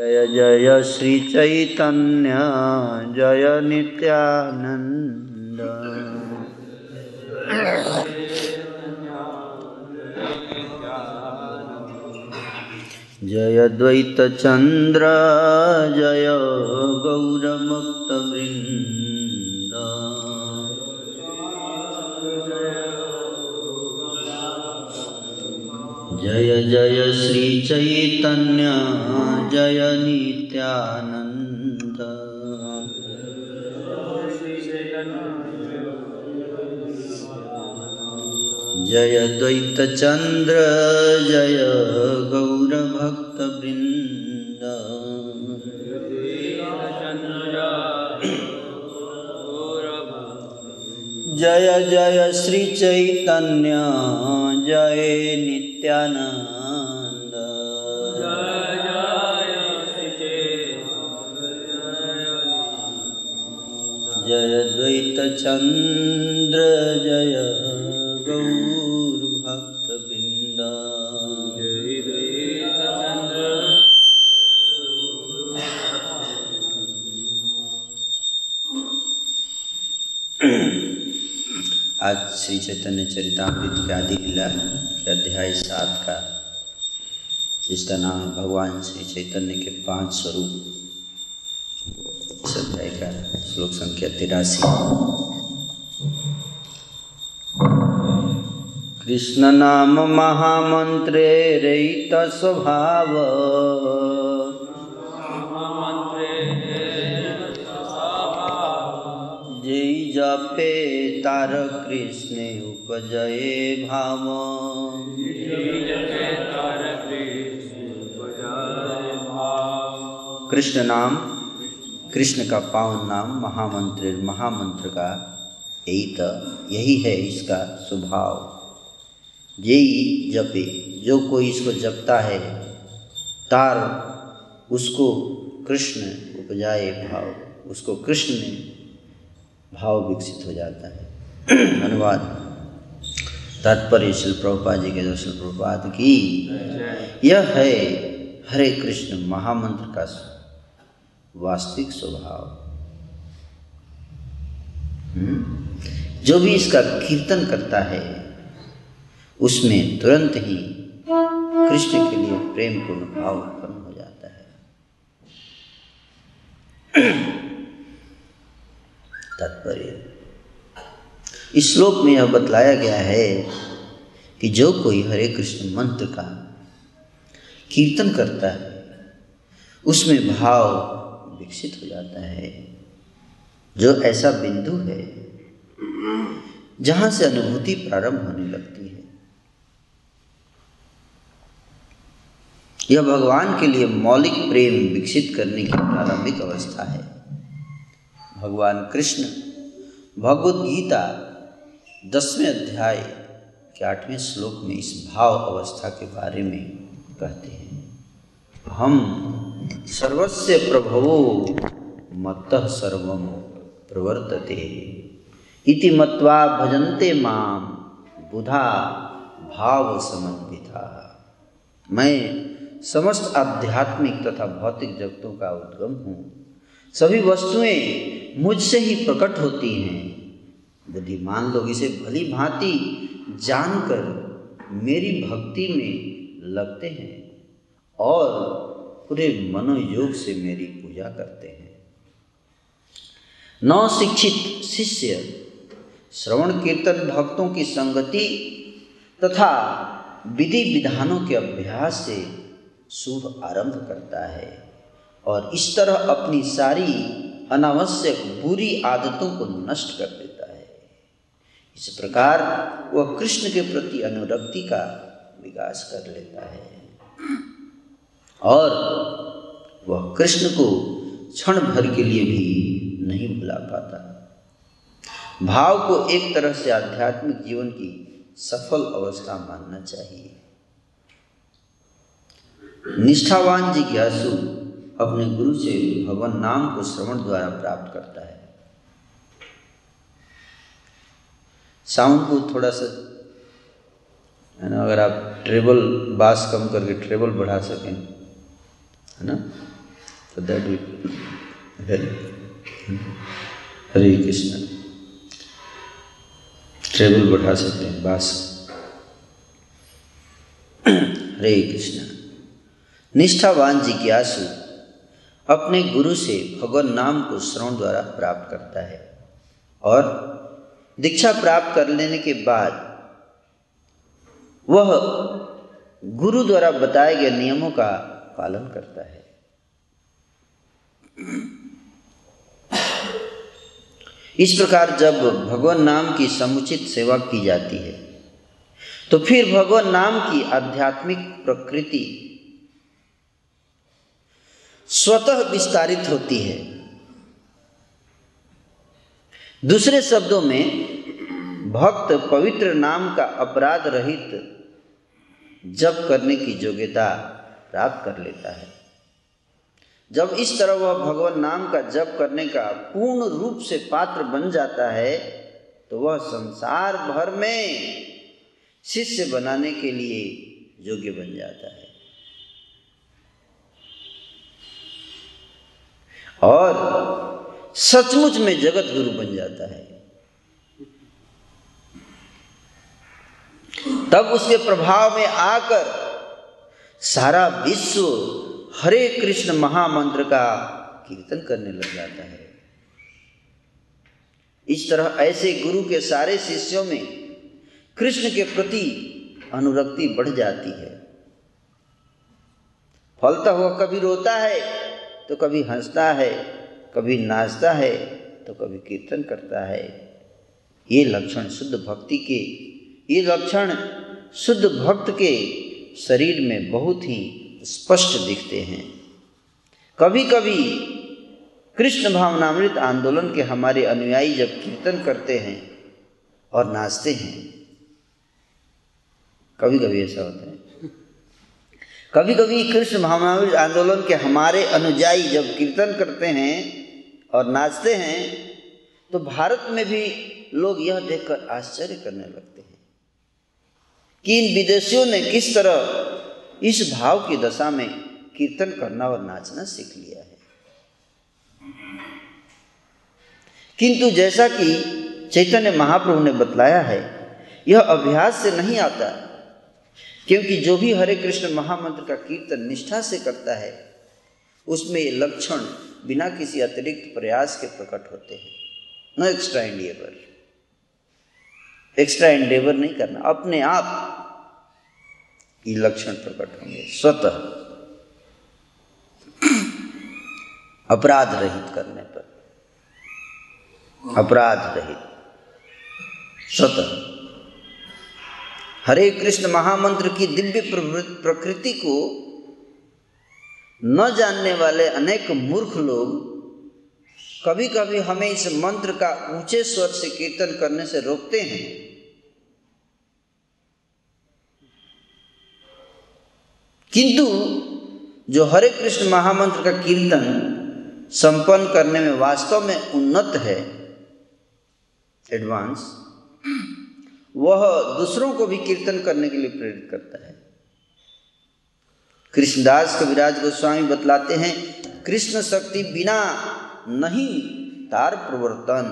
जय जय श्री चैतन्य, जय नित्यानंद जय द्वैत चंद्र जय गौरमुक्त वृंद जय जय श्री चैतन्य। जय नित्यानंद। जय द्वैत चंद्र जय गौर भक्त जय जय श्री चैतन्य जय नित्यानंद। जय द्वैत चंद्र जय गौर भक्त वृंद आज श्री चैतन्य चरितामृत के आदि लीला के अध्याय सात का जिसका नाम भगवान श्री चैतन्य के पाँच स्वरूप। अध्याय का श्लोक संख्या तिरासी। कृष्ण नाम महामंत्रे रहित स्वभाव। जय जपे तार कृष्ण उपजये भाव। कृष्ण नाम कृष्ण का पावन नाम महामंत्र महामंत्र का यही तो यही है इसका स्वभाव। यही जपे जो कोई इसको जपता है तार उसको कृष्ण उपजाए भाव उसको कृष्ण में भाव विकसित हो जाता है। अनुवाद। तात्पर्य शिल प्रभुपा जी के शिल प्रभुपाद की यह है हरे कृष्ण महामंत्र का वास्तविक स्वभाव। जो भी इसका कीर्तन करता है, उसमें तुरंत ही कृष्ण के लिए प्रेम पूर्ण भाव उत्पन्न हो जाता है। तात्पर्य। इस श्लोक में यह बतलाया गया है कि जो कोई हरे कृष्ण मंत्र का कीर्तन करता है, उसमें भाव विकसित हो जाता है। जो ऐसा बिंदु है, जहाँ से अनुभूति प्रारंभ होने लगती है, यह भगवान के लिए मौलिक प्रेम विकसित करने की प्रारंभिक अवस्था है। भगवान कृष्ण भगवत गीता दसवें अध्याय के आठवें श्लोक में इस भाव अवस्था के बारे में कहते हैं। हम सर्वस्य प्रभवो मत्त सर्व प्रवर्तते। इति मत्वा भजन्ते माम बुधा भाव समन्विता मैं समस्त आध्यात्मिक तथा भौतिक जगतों का उद्गम हूँ। सभी वस्तुएँ मुझसे ही प्रकट होती हैं। बुद्धिमान लोग इसे भली भांति जानकर मेरी भक्ति में लगते हैं और पूरे मनोयोग से मेरी पूजा करते हैं। नौ शिक्षित शिष्य श्रवण कीर्तन भक्तों की संगति तथा विधि विधानों के अभ्यास से शुभ आरंभ करता है और इस तरह अपनी सारी अनावश्यक बुरी आदतों को नष्ट कर देता है। इस प्रकार वह कृष्ण के प्रति अनुरक्ति का विकास कर लेता है। और वह कृष्ण को क्षण भर के लिए भी नहीं भुला पाता। भाव को एक तरह से आध्यात्मिक जीवन की सफल अवस्था मानना चाहिए। निष्ठावान जिज्ञासु अपने गुरु से भगवान नाम को श्रवण द्वारा प्राप्त करता है। साउंड को थोड़ा सा, है ना, अगर आप ट्रेबल, बास कम करके ट्रेबल बढ़ा सकें। है ना? तो that will help Hare Krishna travel बढ़ा सकते हैं, बास। हरे कृष्ण निष्ठावान जिज्ञासु अपने गुरु से भगवान नाम को श्रवण द्वारा प्राप्त करता है और दीक्षा प्राप्त कर लेने के बाद वह गुरु द्वारा बताए गए नियमों का पालन करता है। इस प्रकार जब भगवान नाम की समुचित सेवा की जाती है तो फिर भगवान नाम की आध्यात्मिक प्रकृति स्वतः विस्तारित होती है। दूसरे शब्दों में, भक्त पवित्र नाम का अपराध रहित जप करने की योग्यता प्राप्त कर लेता है। जब इस तरह वह भगवान नाम का जप करने का पूर्ण रूप से पात्र बन जाता है तो वह संसार भर में शिष्य बनाने के लिए योग्य बन जाता है। और सचमुच में जगत गुरु बन जाता है। तब उसके प्रभाव में आकर सारा विश्व हरे कृष्ण महामंत्र का कीर्तन करने लग जाता है। इस तरह ऐसे गुरु के सारे शिष्यों में कृष्ण के प्रति अनुरक्ति बढ़ जाती है। फलता हुआ कभी रोता है तो कभी हंसता है, कभी नाचता है तो कभी कीर्तन करता है। ये लक्षण शुद्ध भक्ति के, ये लक्षण शुद्ध भक्त के शरीर में बहुत ही स्पष्ट दिखते हैं। कभी कभी कृष्ण भावनामृत आंदोलन के हमारे अनुयायी जब कीर्तन करते हैं और नाचते हैं कभी कभी ऐसा होता है। कभी कभी कृष्ण भावनामृत आंदोलन के हमारे अनुयायी जब कीर्तन करते हैं और नाचते हैं तो भारत में भी लोग यह देखकर आश्चर्य करने लगते हैं। कि इन विदेशियों ने किस तरह इस भाव की दशा में कीर्तन करना और नाचना सीख लिया है। किंतु जैसा कि चैतन्य महाप्रभु ने बतलाया है, यह अभ्यास से नहीं आता, क्योंकि जो भी हरे कृष्ण महामंत्र का कीर्तन निष्ठा से करता है, उसमें ये लक्षण बिना किसी अतिरिक्त प्रयास के प्रकट होते हैं। No extra endeavour extra endeavour नहीं करना, अपने आप ये लक्षण प्रकट होंगे। स्वतः अपराध रहित करने पर। अपराध रहित। स्वतः। हरे कृष्ण महामंत्र की दिव्य प्रकृति को न जानने वाले अनेक मूर्ख लोग कभी कभी हमें इस मंत्र का ऊँचे स्वर से कीर्तन करने से रोकते हैं। किंतु जो हरे कृष्ण महामंत्र का कीर्तन संपन्न करने में वास्तव में उन्नत है एडवांस वह दूसरों को भी कीर्तन करने के लिए प्रेरित करता है। कृष्णदास कविराज गोस्वामी बतलाते हैं, कृष्ण शक्ति बिना नहीं तार प्रवर्तन।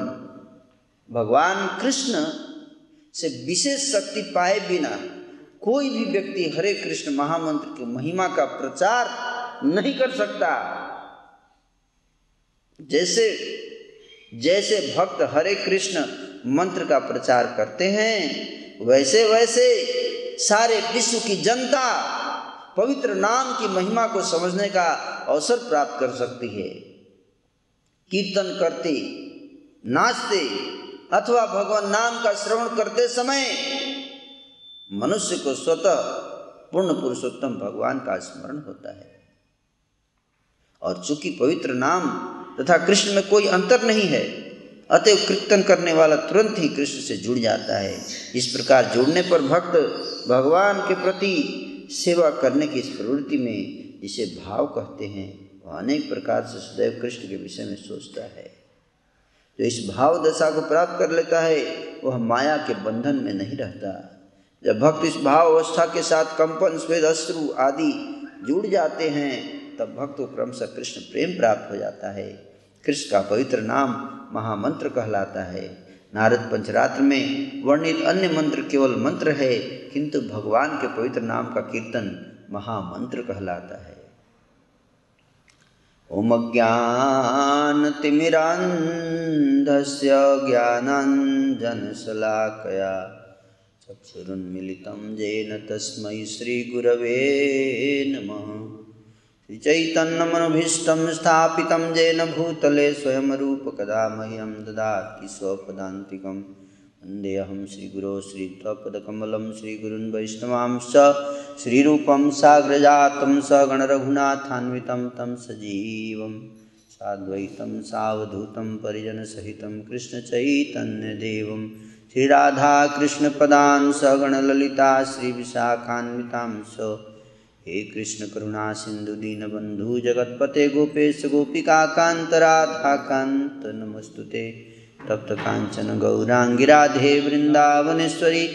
भगवान कृष्ण से विशेष शक्ति पाए बिना कोई भी व्यक्ति हरे कृष्ण महामंत्र की महिमा का प्रचार नहीं कर सकता। जैसे जैसे भक्त हरे कृष्ण मंत्र का प्रचार करते हैं, वैसे वैसे सारे विश्व की जनता पवित्र नाम की महिमा को समझने का अवसर प्राप्त कर सकती है। कीर्तन करते, नाचते अथवा भगवान नाम का श्रवण करते समय मनुष्य को स्वतः पूर्ण पुरुषोत्तम भगवान का स्मरण होता है। और चूँकि पवित्र नाम तथा कृष्ण में कोई अंतर नहीं है, अतएव कीर्तन करने वाला तुरंत ही कृष्ण से जुड़ जाता है। इस प्रकार जुड़ने पर भक्त भगवान के प्रति सेवा करने की इस प्रवृत्ति में जिसे भाव कहते हैं, वह अनेक प्रकार से सदैव कृष्ण के विषय में सोचता है। जो इस भाव दशा को प्राप्त कर लेता है, वह माया के बंधन में नहीं रहता। जब भक्त इस भाव अवस्था के साथ कंपन, स्वेद, अश्रु आदि जुड़ जाते हैं, तब भक्त को क्रमशः कृष्ण प्रेम प्राप्त हो जाता है। कृष्ण का पवित्र नाम महामंत्र कहलाता है। नारद पंचरात्र में वर्णित अन्य मंत्र केवल मंत्र है, किंतु भगवान के पवित्र नाम का कीर्तन महामंत्र कहलाता है। ओम ज्ञानतिमिरान्धस्य ज्ञानाञ्जनशलाकया चक्षुरुन्मिलितं येन तस्मै श्रीगुरवे नमः। श्रीचैतन्यमनभीष्टं स्थापितं येन भूतले स्वयं रूपकदा मह्यं ददाति स्वपदान्तिकम् वन्देऽहं श्रीगुरो श्रीत्वपदकमलं श्रीगुरुन् वैष्णवांश्च श्रीरूपं साग्रजातं सगणरघुनाथान्वितं तं सजीवं। साद्वैतं सावधूतं परिजनसहितं कृष्णचैतन्यदेवं। श्रीराधाकृष्णपदान् सगणललिता श्रीविशाखान्वितां स। हे कृष्णकरुणा सिन्धु दीनबन्धु जगत्पते गोपेश गोपिकान्त नमस्तु ते तप्त कांचन गौरांगिराधे वृंदावनेश्वरी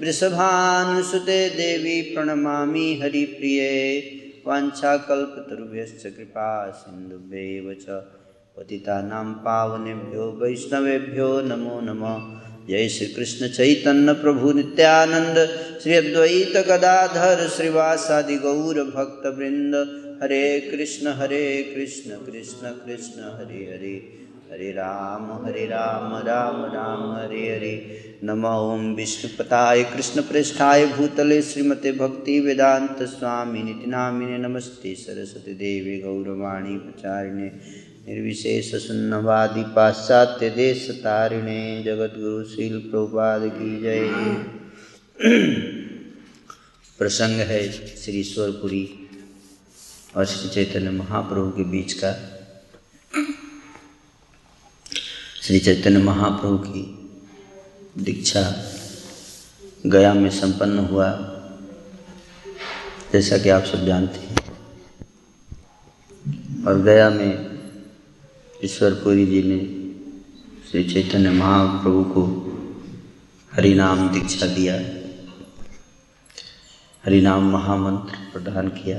वृषभानुसुते देवी प्रणमामि हरिप्रिये। वाञ्छाकल्पतरुभ्यश्च कृपा सिन्धुभ्यैव च। पावनेभ्यो वैष्णवेभ्यो नमो नमः। जय श्री कृष्ण चैतन्य प्रभु नित्यानंद, श्री अद्वैत गदाधर श्रीवासादि गौर भक्त वृंद। हरे कृष्ण हरे कृष्ण कृष्ण कृष्ण, हरे हरे। हरे राम हरे राम राम राम, हरे हरे। नम ओं विष्णुपताय कृष्णप्रेष्ठाय भूतले श्रीमते भक्ति वेदांत स्वामी नमस्ते सरस्वती देवी गौरवाणी प्रचारिणे। निर्विशेष शून्यवादी पाश्चात्य देश तारिणे जगद्गुरु शील प्रभुपाद की जय। प्रसंग है श्री ईश्वरपुरी और श्री चैतन्य महाप्रभु के बीच का। श्री चैतन्य महाप्रभु की दीक्षा गया में संपन्न हुआ। जैसा कि आप सब जानते हैं। और गया में ईश्वरपुरी जी ने श्री चैतन्य महाप्रभु को हरिनाम दीक्षा दिया, हरिनाम महामंत्र प्रदान किया।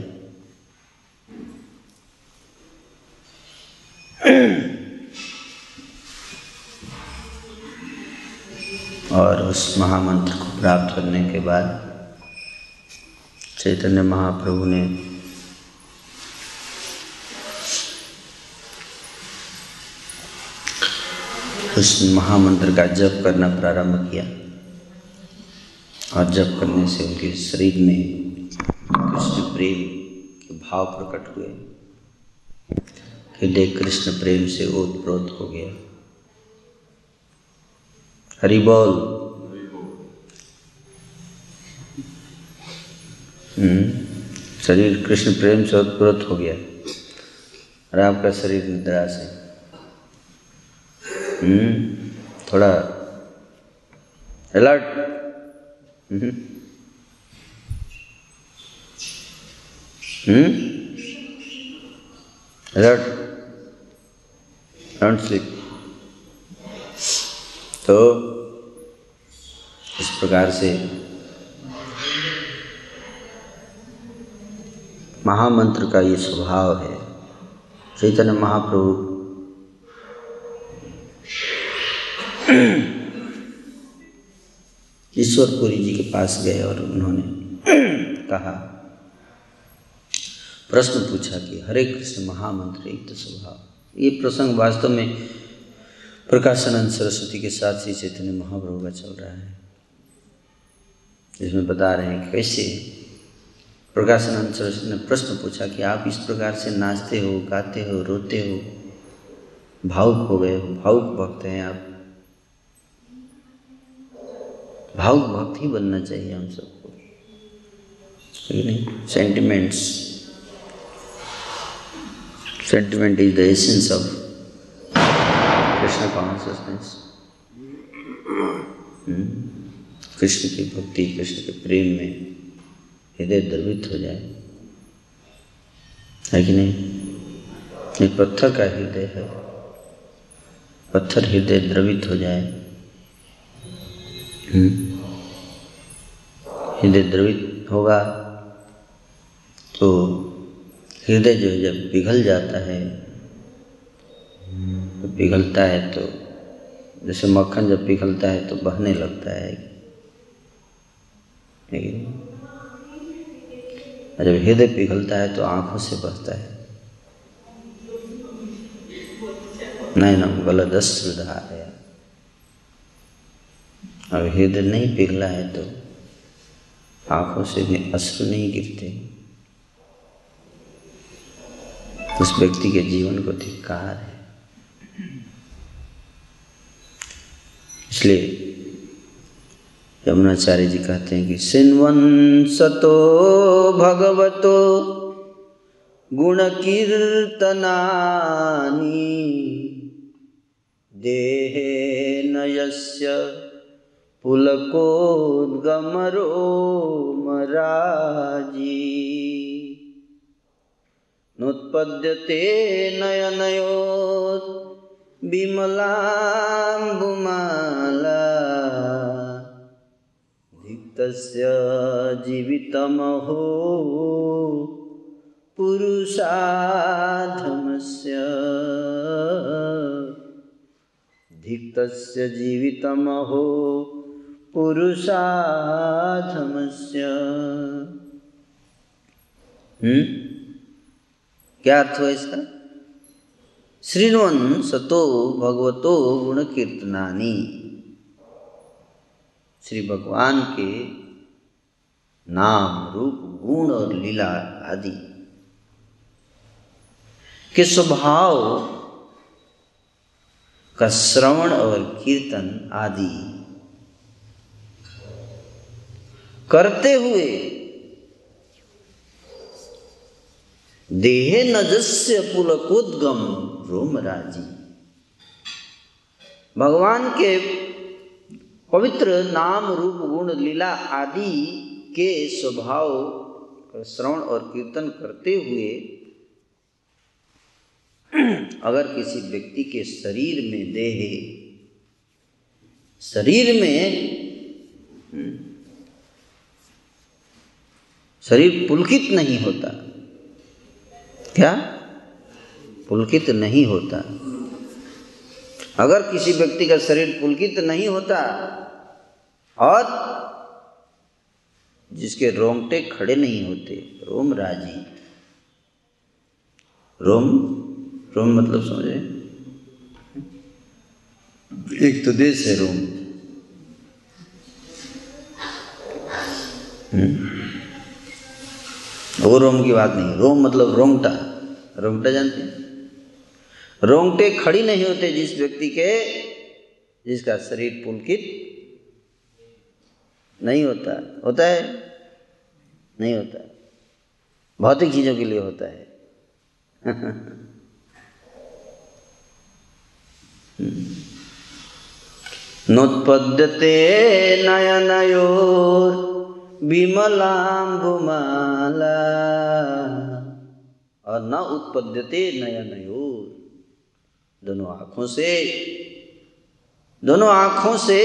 और उस महामंत्र को प्राप्त करने के बाद चैतन्य महाप्रभु ने उस महामंत्र का जप करना प्रारंभ किया और जप करने से उनके शरीर में कृष्ण प्रेम के भाव प्रकट हुए। हृदय कृष्ण प्रेम से ओतप्रोत हो गया। हरि बोल। हम्म, शरीर कृष्ण प्रेम से उत्प्रोत हो गया। और आपका शरीर निद्रा से। थोड़ा अलर्ट हम्म, अलर्ट स्लीप तो इस प्रकार से महामंत्र का ये स्वभाव है। चैतन्य महाप्रभु ईश्वरपुरी जी के पास गए और उन्होंने कहा, प्रश्न पूछा कि हरे कृष्ण महामंत्र, एक तो स्वभाव। ये प्रसंग वास्तव में प्रकाशानंद सरस्वती के साथ श्री चैतन्य महाप्रभु का चल रहा है। इसमें बता रहे हैं कैसे प्रकाशानंद सरस्वती ने प्रश्न पूछा कि आप इस प्रकार से नाचते हो, गाते हो, रोते हो, भावुक हो गए हो, भावुक भक्त हैं आप। भावुक भक्त ही बनना चाहिए हम सबको। नहीं? Sentiments sentiment is the essence of Krishna consciousness Krishna की भक्ति कृष्ण के प्रेम में हृदय द्रवित हो जाए। है कि नहीं? पत्थर का हृदय है। पत्थर हृदय द्रवित हो जाए। हृदय द्रवित होगा तो हृदय जो है जब पिघल जाता है तो पिघलता है तो जैसे मक्खन जब पिघलता है तो बहने लगता है। और जब हृदय पिघलता है तो आँखों से बहता है। नहीं ना गलत अश्रु है। अब हृदय नहीं पिघला है तो आँखों से भी अश्रु नहीं गिरते। उस व्यक्ति के जीवन को धिकार है। इसलिए यमुनाचार्य जी कहते हैं कि सिन्वन सतो भगवतो गुण कीर्तनानी देहे नयस्य पुलकोद्गमरो मराजी। नोत्पद्यते नयनयो विमलाम्बुमाला धिक्तस्य जीवितमहो पुरुषाधमस्य धिक्तस्य जीवितमहो पुरुषाधमस्य हम्म? क्या अर्थ हुआ इसका? श्रीनवन सतो भगवतो गुण कीर्तनानी श्री भगवान के नाम रूप, गुण और लीला आदि। के स्वभाव का श्रवण और कीर्तन आदि। करते हुए। देहे नजस्य पुलकोद्गम रोमराजी। भगवान के पवित्र नाम रूप गुण लीला आदि के स्वभाव श्रवण और कीर्तन करते हुए, अगर किसी व्यक्ति के शरीर में देहे, शरीर में शरीर पुलकित नहीं होता। क्या? पुलकित नहीं होता। अगर किसी व्यक्ति का शरीर पुलकित नहीं होता और जिसके रोंगटे खड़े नहीं होते, रोम राज़ी। रोम? रोम मतलब समझे? एक तो देश है रोम। हम्म। वो रोम की बात नहीं, रोम मतलब रोंगटा। रोंगटा जानते हैं? रोंगटे खड़ी नहीं होते जिस व्यक्ति के, जिसका शरीर पुलकित नहीं होता। होता है? नहीं होता। भौतिक चीज़ों के लिए होता है। नोत्पद्यते नयनयोर विमलाम्बुमाला और न उत्पद्यते नयनयोर दोनों आँखों से, दोनों आँखों से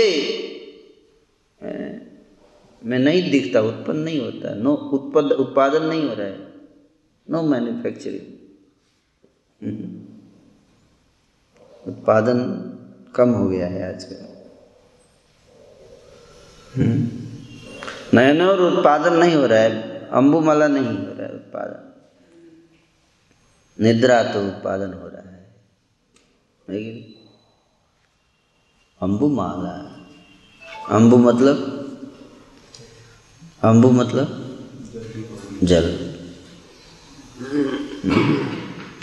मैं नहीं दिखता, उत्पन्न नहीं होता, नो उत्पद, उत्पादन नहीं हो रहा है, नो मैन्युफैक्चरिंग हम्म। उत्पादन कम हो गया है आजकल हम्म। नयन और उत्पादन नहीं हो रहा है, अम्बुमाला नहीं हो रहा है उत्पादन। निद्रा तो उत्पादन हो रहा है। लेकिन अम्बुमाला अम्बु मतलब? अम्बु मतलब? जल।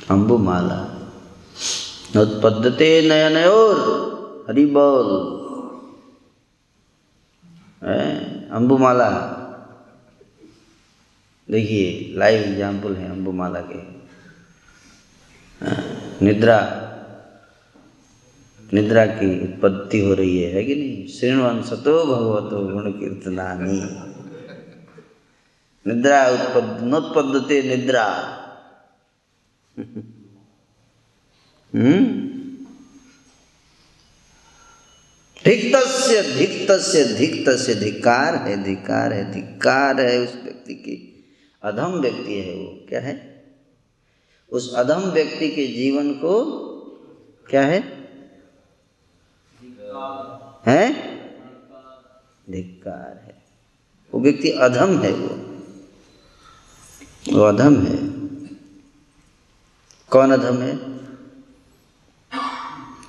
अम्बुमाला उत्पद्यते नयनयोर हरि बोल। अम्बुमाला देखिए लाइव एग्ज़ाम्पल है अम्बुमाला के निद्रा निद्रा की उत्पत्ति हो रही है है कि नहीं श्रीणवन सतो भगवतो गुण कीर्तनानी निद्रा उत्पद निद्रा हम्म धिक्तस्य धिक्तस्य धिक्तस्य, धिकार है धिकार है धिकार है उस व्यक्ति की। अधम व्यक्ति है वो, क्या है? उस अधम व्यक्ति के जीवन को क्या है? है? धिक्कार है। वो व्यक्ति अधम है वो। वो अधम है। कौन अधम है?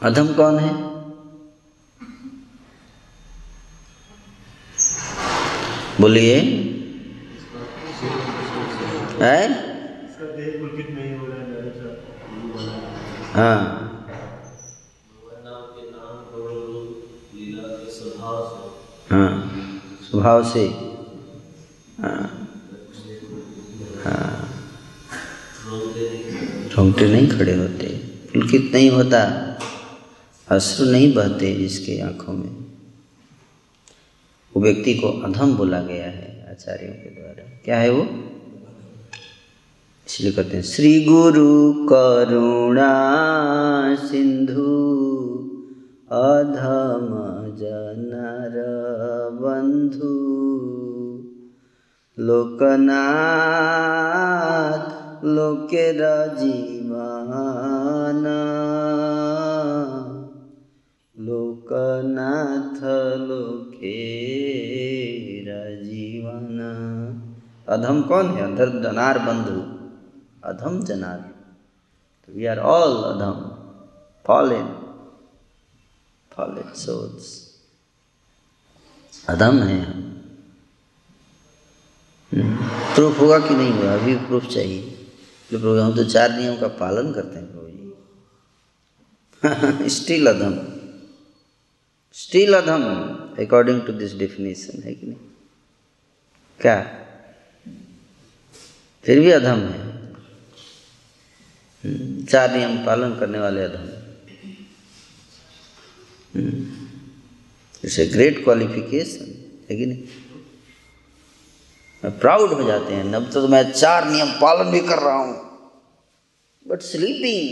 अधम कौन है? बोलिए। है? हाँ। स्वभाव से। हाँ। हाँ। रोंगटे नहीं खड़े होते। पुलकित नहीं होता। अश्रु नहीं बहते जिसके आँखों में। वो व्यक्ति को अधम बोला गया है आचार्यों के द्वारा। क्या है वो? इसलिए कहते हैं, श्री गुरु करुणा सिंधु, अधम जनर बंधु, लोकनाथ, लोकेर जीवन। लोकनाथ लोकेर जीवन अधम कौन है? अंधर जनार बंधु। अधम जनार। वी आर ऑल अधम। फॉलेन फॉलेन सोल्स अधम है। हम प्रूफ होगा कि नहीं होगा? अभी प्रूफ चाहिए। तो प्रभु हम तो चार नियम का पालन करते हैं प्रभु जी। स्टिल अधम। स्टिल अधम अकॉर्डिंग टू दिस डेफिनेशन है कि नहीं? क्या? फिर भी अधम है। चार नियम पालन करने वाले अधम। इट्स ए ग्रेट क्वालिफिकेशन है कि नहीं? प्राउड हो जाते हैं। अब तो मैं चार नियम पालन भी कर रहा हूँ। But sleeping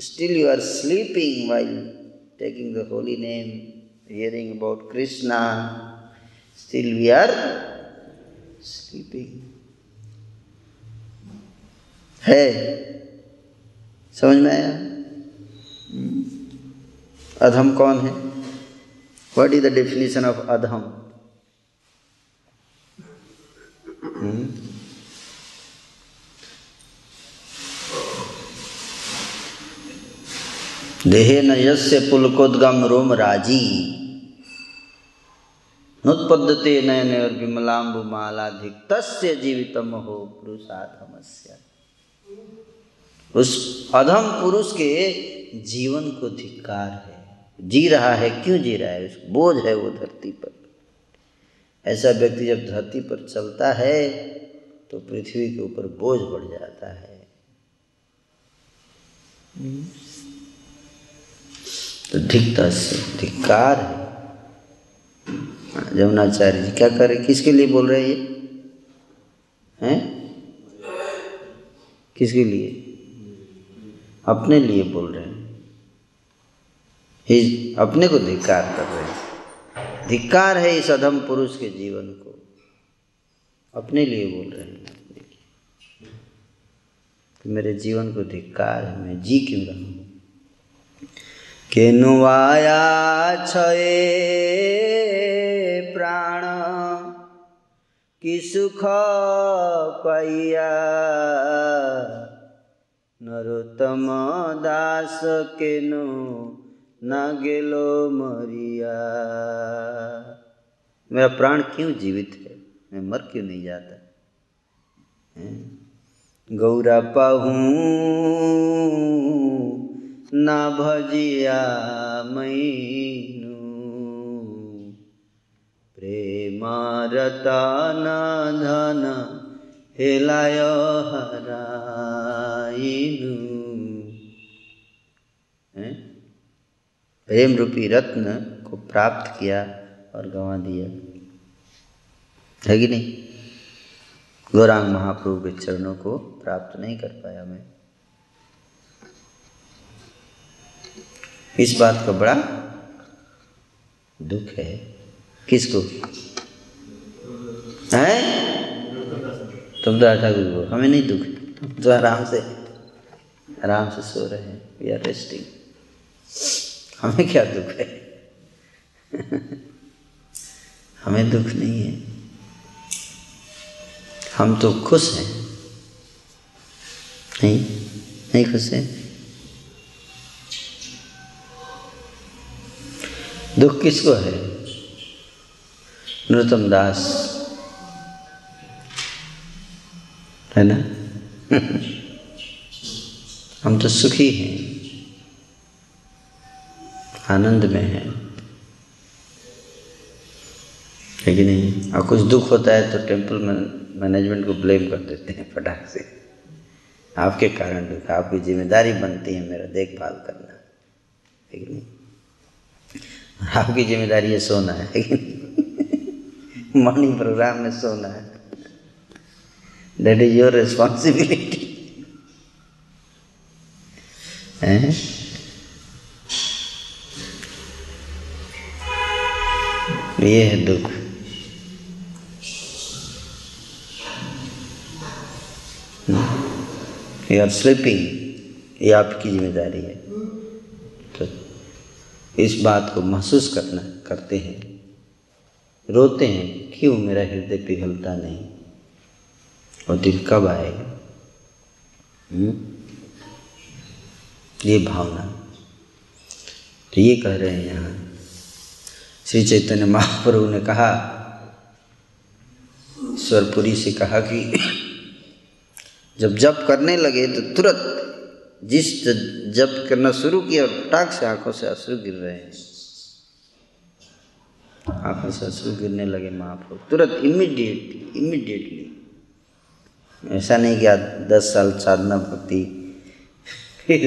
still you are sleeping while taking the holy name hearing about Krishna still we are sleeping है समझ में आया? अधम कौन है? What is the definition of अधम? देहे न यस्य पुलकोद्गम रोम राज़ी। नुत्पद्यते नयन और विमलाम्बु मालाधिक तस्य जीवितम हो पुरुषाधमस्य उस अधम पुरुष के जीवन को धिक्कार है। जी रहा है, क्यों जी रहा है? उसको बोझ है वो धरती पर। ऐसा व्यक्ति जब धरती पर चलता है तो पृथ्वी के ऊपर बोझ बढ़ जाता है। तो धिकता से धिक्कार है। जमुनाचार्य जी, क्या करे किसके लिए बोल रहे हैं ये? हैं? किसके लिए? अपने लिए बोल रहे हैं। ही अपने को धिक्कार कर रहे हैं। धिक्कार है इस अधम पुरुष के जीवन को। अपने लिए बोल रहे हैं। कि मेरे जीवन को धिक्कार है, मैं जी क्यों रहा हूँ? केनुवाया छए प्राण। कि सुख पाइया नरोत्तम दास केनु ना गेलो मरिया। मेरा प्राण क्यों जीवित है? मैं मर क्यों नहीं जाता? गौरा पाहूँ ना भजिया मैनु। प्रेम रतन धन हेलाय हराइनु। प्रेम रूपी रत्न को प्राप्त किया और गंवा दिया। है कि नहीं? गौरांग महाप्रभु के चरणों को प्राप्त नहीं कर पाया मैं। इस बात का बड़ा दुख है। किसको? है? तुम तो ठाकुर को हमें नहीं दुख। है तो आराम से आराम से सो रहे हैं। वी आर रेस्टिंग हमें क्या दुख है? हमें दुख नहीं है। हम तो खुश हैं। नहीं? नहीं खुश हैं? दुख किसको है? नरोत्तम दास। है ना? हम तो सुखी हैं। आनंद में हैं। है नहीं? और कुछ दुख होता है तो टेंपल मैनेजमेंट को ब्लेम कर देते हैं फटाक से। आपके कारण दुख आपकी ज़िम्मेदारी बनती है मेरा देखभाल करना। कि नहीं? आपकी ज़िम्मेदारी है सोना है मॉर्निंग प्रोग्राम में सोना है। दैट इज़ योर रिस्पॉन्सिबिलिटी ये है दुख। यू आर स्लीपिंग ये आपकी ज़िम्मेदारी है। इस बात को महसूस करना, करते हैं। रोते हैं, क्यों मेरा हृदय पिघलता नहीं? और दिन कब आएगा? हुँ? ये भावना। तो ये कह रहे हैं यहाँ, श्री चैतन्य महाप्रभु ने कहा स्वरपुरी से कहा कि, जब जप करने लगे तो तुरंत जिस जप करना शुरू किया और टाक से आँखों से अश्रु गिर रहे हैं। आँखों से अश्रु गिरने लगे महाप्रभु तुरंत इमीडिएटली इमीडिएटली ऐसा नहीं कि दस साल साधना भक्ति फिर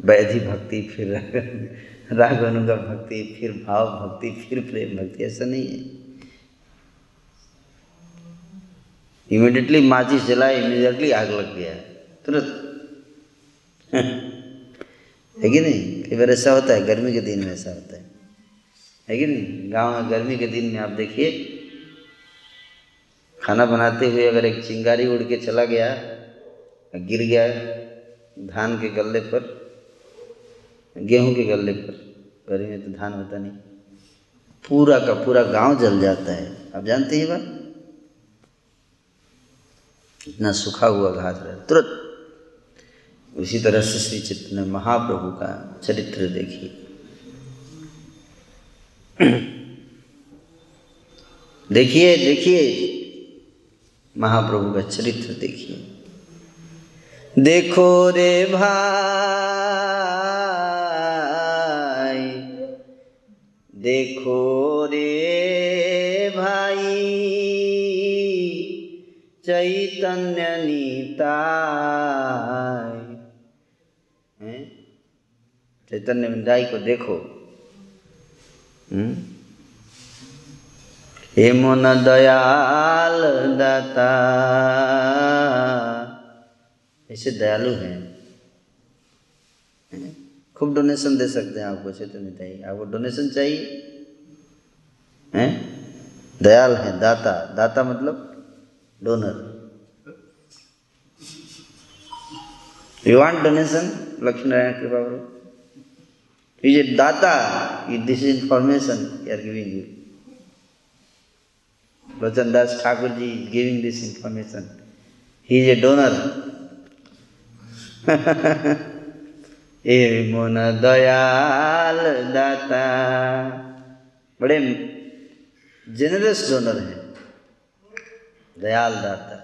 वैधि भक्ति, फिर राग अनुगा भक्ति, फिर भाव भक्ति, फिर प्रेम भक्ति, ऐसा नहीं है। इमिडिएटली माचिस जलाए इमिडिएटली आग लग गया। तुरंत है कि नहीं कई बार ऐसा होता है गर्मी के दिन में ऐसा होता है है कि नहीं गाँव में गर्मी के दिन में आप देखिए खाना बनाते हुए अगर एक चिंगारी उड़ के चला गया गिर गया धान के गले पर गेहूँ के गले पर गर्मी में तो धान होता नहीं पूरा का पूरा गाँव जल जाता है आप जानते हैं बात इतना सूखा हुआ घास रहा तुरंत उसी तरह से श्री चैतन्य महाप्रभु का चरित्र देखिए देखिए देखिए, महाप्रभु का चरित्र देखिए। देखो रे भाई, देखो रे भाई, चैतन्य नीताय हैं चैतन्य निताई को देखो। हे मन दयाल दाता। ऐसे दयालु हैं। खूब डोनेशन दे सकते हैं आपको, चैतन्य निताई आपको डोनेशन चाहिए? हैं? दयाल है, दाता। दाता मतलब donor you want donation Lakshmi Narayan कृपा इज़ ए दाता this information we are giving you Lochan Das Thakur ji is giving this information he is a donor a मोन दयाल दाता बड़े जेनरस डोनर हैं। दयाल दाता।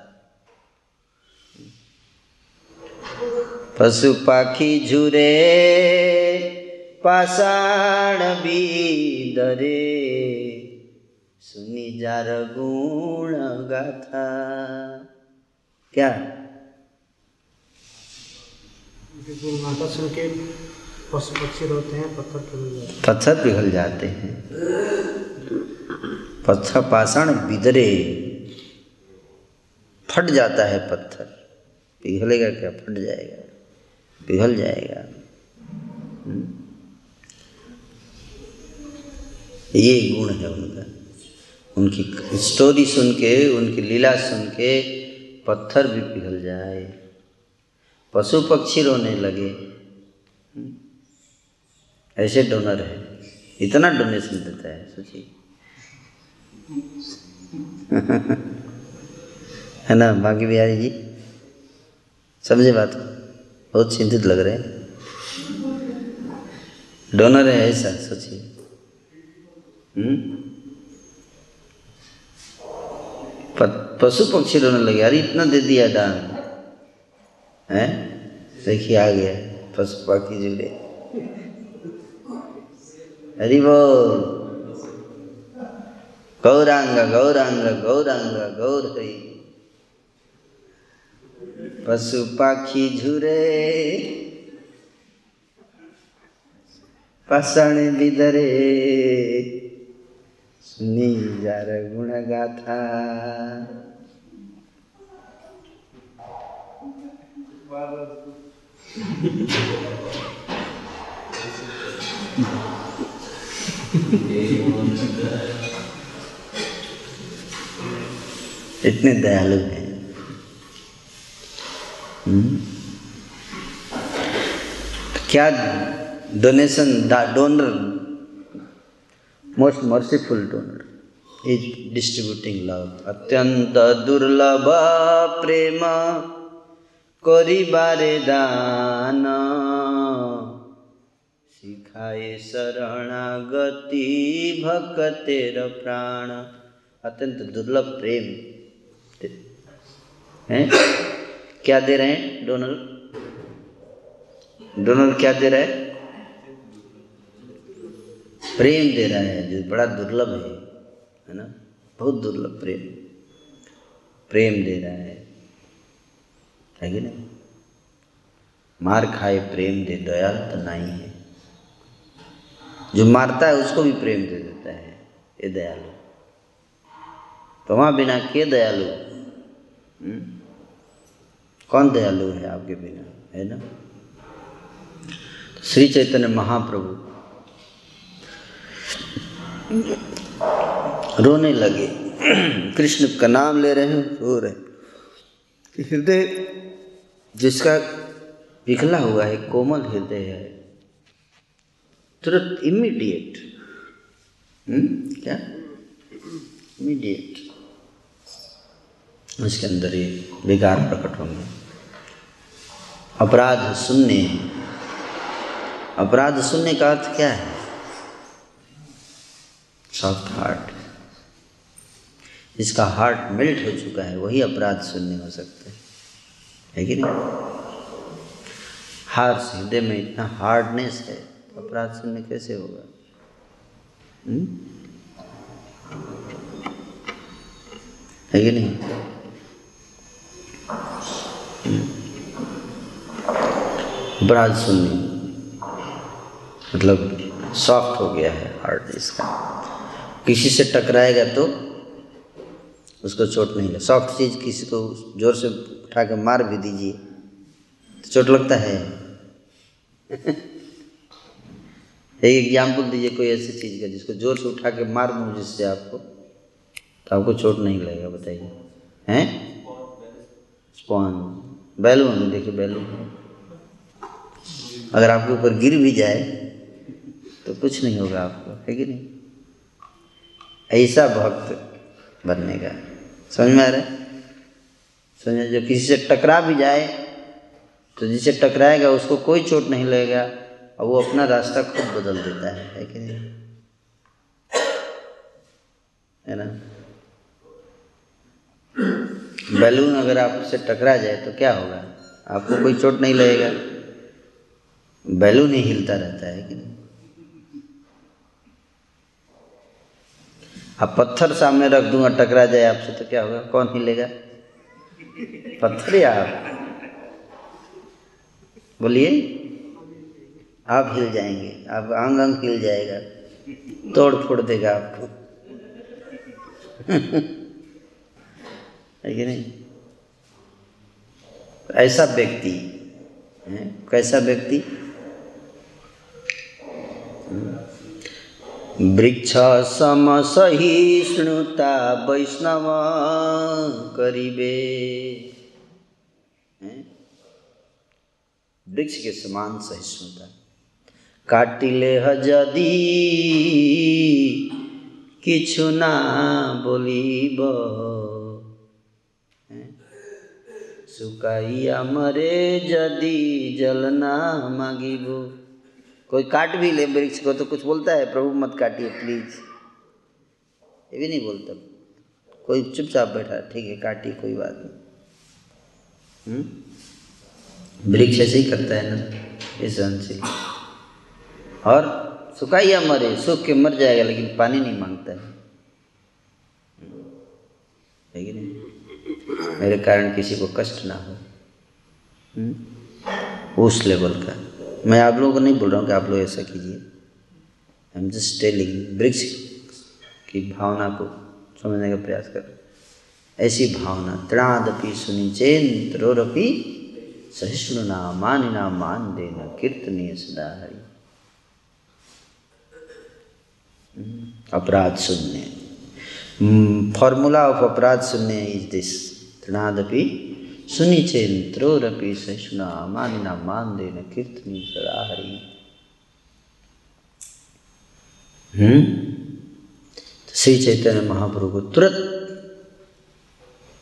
पशु पाखी झुरे। पाषाण बीदरे। सुनी जार गुण गाथा। क्या? माता सुन के पशु पक्षी रोते हैं पत्थर पिघल जाते पत्थर पिघल जाते हैं। पत्थर पाषाण बिदरे। फट जाता है पत्थर। पिघलेगा क्या? फट जाएगा। पिघल जाएगा। ये गुण है उनका। उनकी स्टोरी सुन के उनकी लीला सुन के पत्थर भी पिघल जाए। पशु पक्षी रोने लगे। ऐसे डोनर है। इतना डोनेशन देता है, सोचिए। है ना बाकी बिहारी जी? समझे बात को? बहुत चिंतित लग रहे हैं। डोनर है ऐसा, सोचिए। पशु पक्षी रोने लगे अरे इतना दे दिया दान है देखिए आ गया पशु पक्षी जुड़े हरि बोल गौरांग गौरांग गौरांग गौर हरि पशु पाखी झुरे पाषाण बिदरे सुनी जार गुण गाथा इतने दयालु हैं हम्म? क्या donation donor most merciful donor is distributing love अत्यंत दुर्लभ प्रेम करिबारे दान सिखाए शरणागति भक्तेर प्राण अत्यंत दुर्लभ प्रेम हैं क्या दे रहे हैं डोनल डोनर क्या दे रहे हैं प्रेम दे रहा है, जो बड़ा दुर्लभ है है ना? बहुत दुर्लभ प्रेम। प्रेम दे रहा है। है कि नहीं? मार खाए प्रेम दे, दयाल तो नहीं है। जो मारता है, उसको भी प्रेम दे देता है, ये दयालु। तो वहाँ बिना के दयालु? हम्म? कौन दयालु है आपके बिना? है ना? श्री चैतन्य महाप्रभु रोने लगे। कृष्ण का नाम ले रहे हैं, रो रहे हृदय जिसका पिघला हुआ है, कोमल हृदय है, तुरंत इमीडिएट क्या? इमीडिएट उसके अंदर ये विकार प्रकट होंगे। अपराध सुनने अपराध सुनने का अर्थ क्या है? Soft heart. जिसका हार्ट मेल्ट हो चुका है, वही अपराध शून्य हो सकता है। है कि नहीं? हार्श हृदय में इतना हार्डनेस है तो अपराध शून्य कैसे होगा? हुँ? है कि नहीं? अपराध शून्य मतलब सॉफ्ट हो गया है हार्ट इसका किसी से टकराएगा तो उसको चोट नहीं लगे। सॉफ्ट चीज़ किसी को ज़ोर से उठा के मार भी दीजिए तो चोट लगता है। एक एग्ज़ाम्पल दीजिए कोई ऐसी चीज़ का जिसको ज़ोर से उठा के मार दूँ जिससे आपको तो आपको चोट नहीं लगेगा, बताइए। हैं? स्पॉन बैलून, देखिए बैलून। अगर आपके ऊपर गिर भी जाए तो कुछ नहीं होगा आपको, है कि नहीं? ऐसा भक्त बनने का। समझ में आ रहा है? समझ जो किसी से टकरा भी जाए तो जिसे टकराएगा, उसको कोई चोट नहीं लगेगा, और वो अपना रास्ता खुद बदल देता है। है कि नहीं? है ना? बैलून अगर आपसे टकरा जाए तो क्या होगा? आपको कोई चोट नहीं लगेगा। बैलून ही हिलता रहता है कि नहीं? अब पत्थर सामने रख दूँगा, टकरा जाए आपसे तो क्या होगा? कौन हिलेगा? पत्थर या आप? बोलिए। आप हिल जाएँगे। आप आंग अंग हिल जाएगा। तोड़ फोड़ देगा आपको। है कि नहीं? ऐसा व्यक्ति कैसा व्यक्ति? वृक्ष सम सहिष्णुता वैष्णव करिबे। वृक्ष के समान सहिष्णुता। काटिले हजदी किछु ना बोलीब। सुकाइया मरे जदी जलना मांगिब। कोई काट भी ले, वृक्ष को तो कुछ बोलता है, प्रभु मत काटिए प्लीज़ ये भी नहीं बोलता। कोई चुपचाप बैठा, ठीक है, काटिए, कोई बात नहीं। हम्म? वृक्ष ऐसे ही करता है ना, इस से। और सुखाइया मरे, सूख के मर जाएगा, लेकिन पानी नहीं माँगता है। कि नहीं? मेरे कारण किसी को कष्ट ना हो। हम्म? उस लेवल का। मैं आप लोगों को नहीं बोल रहा हूँ कि आप लोग ऐसा कीजिए। आई एम जस्ट टेलिंग वृक्ष की भावना को समझने का प्रयास कर। ऐसी भावना तृणादपि सुनी चेन त्रोरपि सहिष्णुना मानिना मान देना कीर्तनीय सदा हरि हम्म, अपराध शून्य फॉर्मूला ऑफ़ अपराध शून्य इज़ दिस तृणादपि सुनी चेन त्रोरपि सहिष्णुना मानिना मान कीर्तनी सदा हरि हम्म? तो श्री चैतन्य महाप्रभु को तुरंत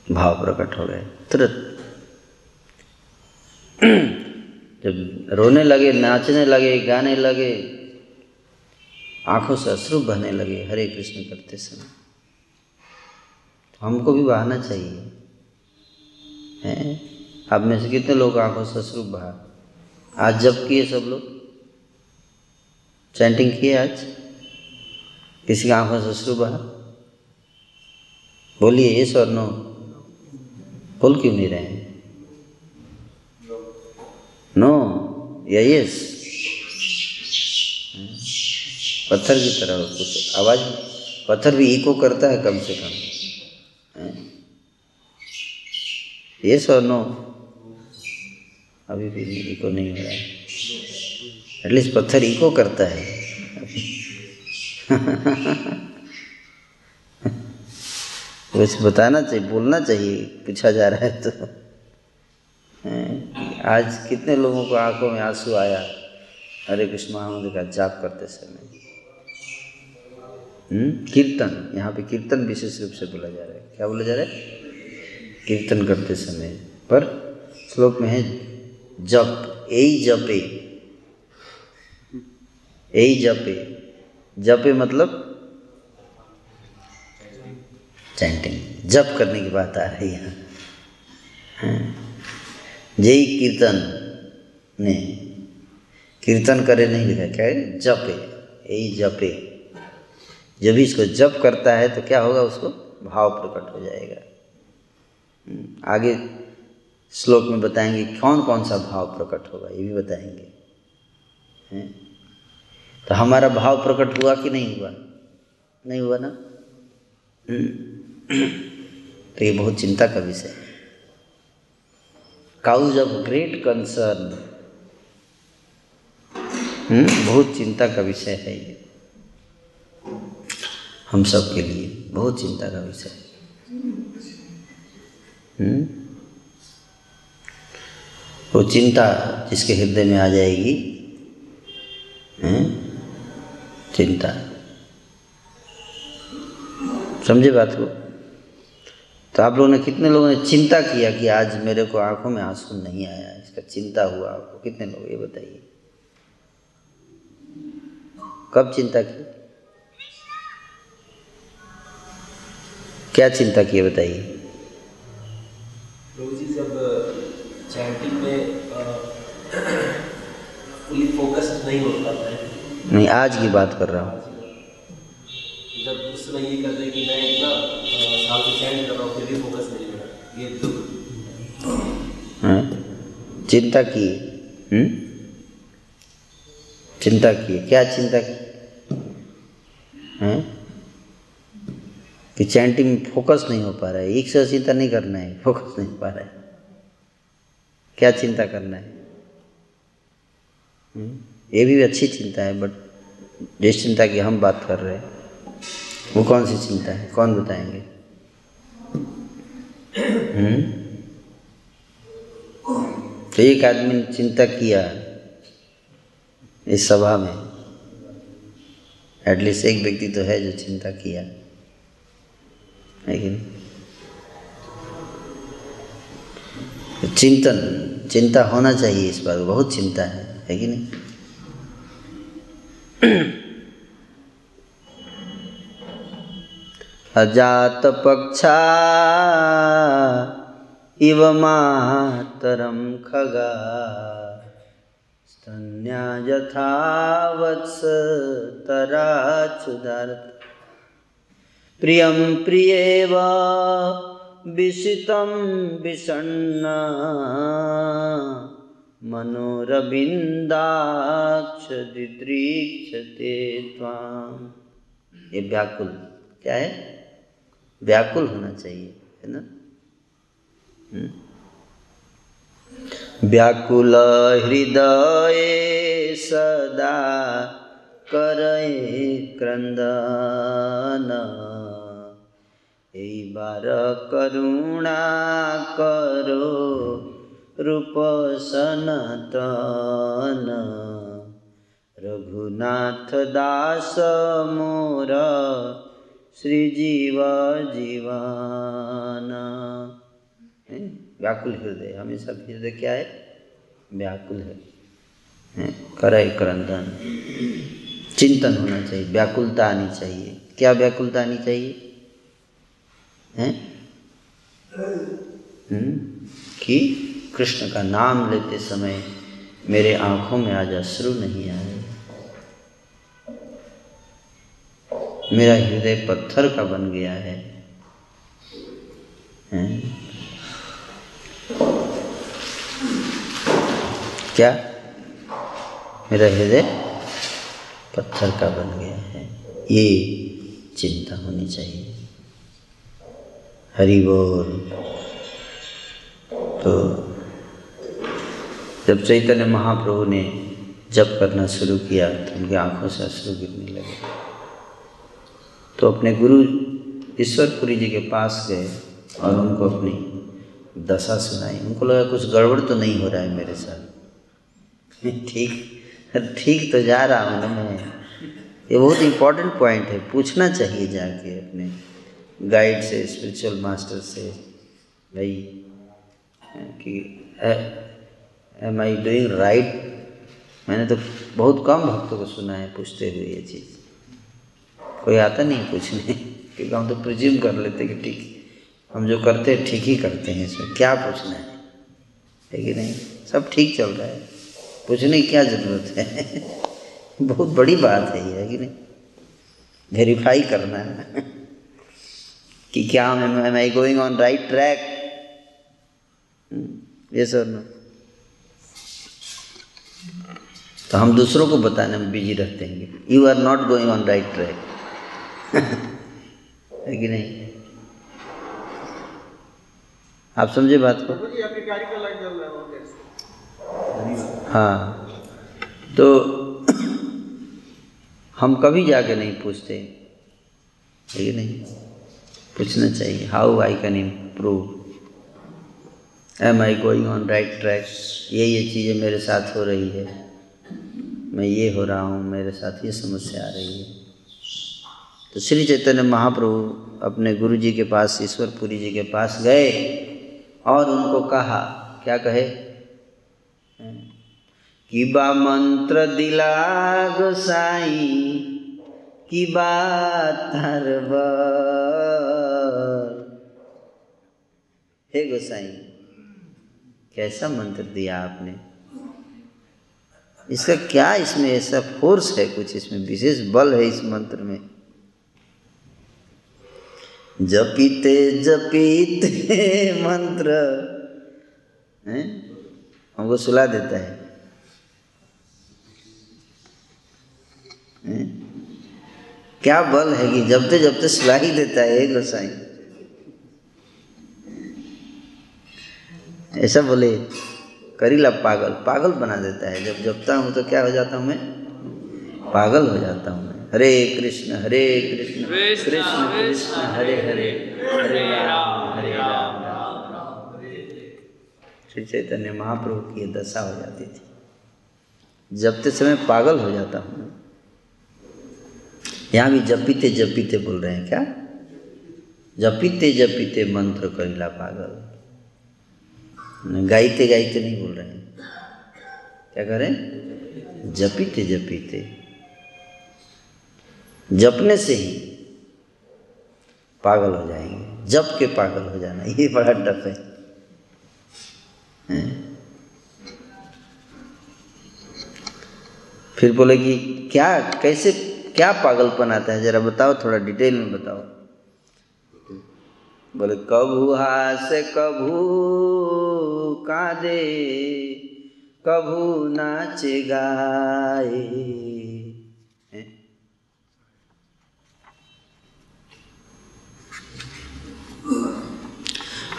भाव प्रकट हो गए तुरंत। जब रोने लगे नाचने लगे गाने लगे आँखों से अश्रु बहने लगे हरे कृष्ण करते समय तो हमको भी बहाना चाहिए। हैं। आप में से कितने लोग आँखों से अश्रु बहा आज जब किए सब लोग? चैंटिंग किए आज? किसी की आँखों से अश्रु बहा बोलिए, ये और नो। बोल क्यों नहीं रहे हैं? नो, या यस पत्थर की तरह कुछ, आवाज़, पत्थर भी इको करता है कम से कम। यस और नो अभी भी इको नहीं हो रहा है। एटलीस्ट पत्थर इको करता है। कुछ बताना चाहिए, बोलना चाहिए, पूछा जा रहा है तो। आज कितने लोगों को आँखों में आँसू आया? हरे कृष्ण महामंदिर का जाप करते समय। हम्म? कीर्तन। यहाँ पे कीर्तन विशेष रूप से बोला जा रहा है। क्या बोला जा रहा है? कीर्तन करते समय, पर श्लोक में है, जप यही जपे। यही जपे। जपे मतलब? चैंटिंग जप करने की बात आ रही है जय कीर्तन ने कीर्तन करे नहीं लिखा, क्या है? जपे। यही जपे। जब भी इसको जप करता है तो क्या होगा उसको? भाव प्रकट हो जाएगा। आगे श्लोक में बताएँगे कौन कौन सा भाव प्रकट होगा, ये भी बताएँगे। हैं? तो हमारा भाव प्रकट हुआ कि नहीं हुआ? नहीं हुआ ना? तो ये बहुत चिंता का विषय है। Cause of great concern. बहुत चिंता का विषय है ये। हम सब के लिए बहुत चिंता का विषय हम्म वो चिंता जिसके हृदय में आ जाएगी चिंता। समझे बात को? तो आप लोगों ने कितने लोगों ने चिंता किया कि आज मेरे को आँखों में आँसू नहीं आया? इसका चिंता हुआ आपको? कितने लोग? ये बताइए। कब चिंता की? क्या चिंता की बताइए। जब चैंटिंग में फुली फोकस्ड नहीं हो पाता है। नहीं आज की बात कर रहा हूँ। जब उस समय ये करते कि मैं इतना साल से चैंट कर रहा हूँ फिर भी फोकस नहीं हो रहा। ये दुख। हैं? चिंता की हम्म? चिंता की क्या चिंता की? हैं? कि चैंटिंग फोकस नहीं हो पा रहा है। एक से चिंता नहीं करना है फोकस नहीं हो पा रहा है। क्या चिंता करना है? हम्म? ये भी अच्छी चिंता है बट जिस चिंता की हम बात कर रहे हैं, वो कौन सी चिंता है? कौन बताएँगे? हम्म? तो एक आदमी ने चिंता किया इस सभा में। एटलीस्ट एक व्यक्ति तो है जो चिंता किया। कि नहीं चिंतन, चिंता होना चाहिए इस बात बहुत चिंता है है कि नहीं? अजात पक्षा इव मातरम खगा। स्तन्या यथा वत्स तराचुदारत प्रियं प्रियेव विषितं विषण्णा मनोरविन्दाक्ष दिदृक्षते त्वाम्। ये व्याकुल, क्या है? व्याकुल होना चाहिए, है ना? हम्म? व्याकुल हृदय सदा करे क्रंदन এইবার করুণা করো রূপ সনাতন रघुनाथ दास मोर श्रीजीव जीवाना हैं? व्याकुल हृदय हमेशा हृदय क्या है व्याकुल है हैं? करय क्रंदन चिंतन होना चाहिए व्याकुलता आनी चाहिए क्या व्याकुलता आनी चाहिए हैं? हम्म? कि कृष्ण का नाम लेते समय मेरे आँखों में आज अश्रु नहीं आए। मेरा हृदय पत्थर का बन गया है। हैं? क्या? मेरा हृदय पत्थर का बन गया है। ये चिंता होनी चाहिए। हरि बोल। तो जब चैतन्य महाप्रभु ने जप करना शुरू किया तो उनकी आँखों से अश्रु गिरने लगे। तो अपने गुरु ईश्वरपुरी जी के पास गए और उनको अपनी दशा सुनाई। उनको लगा कुछ गड़बड़ तो नहीं हो रहा है मेरे साथ। ठीक ठीक तो जा रहा हूँ ना मैं। ये बहुत इम्पोर्टेंट पॉइंट है। पूछना चाहिए जाके अपने। गाइड से स्पिरिचुअल मास्टर से, भाई कि एम आई डूइंग राइट मैंने तो बहुत कम भक्तों को सुना है पूछते हुए ये चीज़। कोई आता नहीं पूछने क्योंकि हम तो प्रिज्यूम कर लेते कि ठीक, हम जो करते हैं, ठीक ही करते हैं इसमें, क्या पूछना है? है कि नहीं? सब ठीक चल रहा है। पूछने की क्या ज़रूरत है? बहुत बड़ी बात है ये, है कि नहीं? वेरीफाई करना है। कि क्या am I going on right track ये सर नो तो हम दूसरों को बताने में बिज़ी रहते हैं। You are not going on right track है कि नहीं? आप समझे बात को? हाँ। तो हम कभी जाके नहीं पूछते। है कि नहीं? पूछना चाहिए how I can improve am I going on right track ये ये चीज़ें मेरे साथ हो रही है। मैं ये हो रहा हूँ, मेरे साथ ये समस्या आ रही है। तो श्री चैतन्य महाप्रभु अपने गुरु जी के पास, ईश्वरपुरी जी के पास गए और उनको कहा, क्या कहे? कि बा मंत्र दिला गोसाई की बात हर हे गोसाई, कैसा मंत्र दिया आपने? इसका क्या इसमें ऐसा फोर्स है कुछ? इसमें विशेष बल है इस मंत्र में। जपीते जपीते मंत्र। हैं? हमको सुला देता है। हैं? क्या बल है कि जबते जबते सुला ही देता है गोसाई? ऐसा बोले, करीला पागल पागल बना देता है। जब जपता हूँ तो क्या हो जाता हूँ मैं? पागल हो जाता हूँ मैं। हरे कृष्ण हरे कृष्ण कृष्ण कृष्ण, हरे हरे हरे राम हरे राम श्री चैतन्य महाप्रभु की दशा हो जाती थी। जपते समय पागल हो जाता हूँ यहाँ भी जपीते जपीते बोल रहे हैं क्या? जपीते जपीते मंत्र करीला पागल। गाइते गाइते नहीं बोल रहे हैं। क्या करें जपीते जपीते। जपने से ही पागल हो जाएँगे। जप के पागल हो जाना, ये बड़ा टफ है। फिर बोले कि क्या, कैसे, क्या पागलपन आता है? जरा बताओ, थोड़ा डिटेल में बताओ। बोले कभू हास कभू कादे, कभू नाच गाए।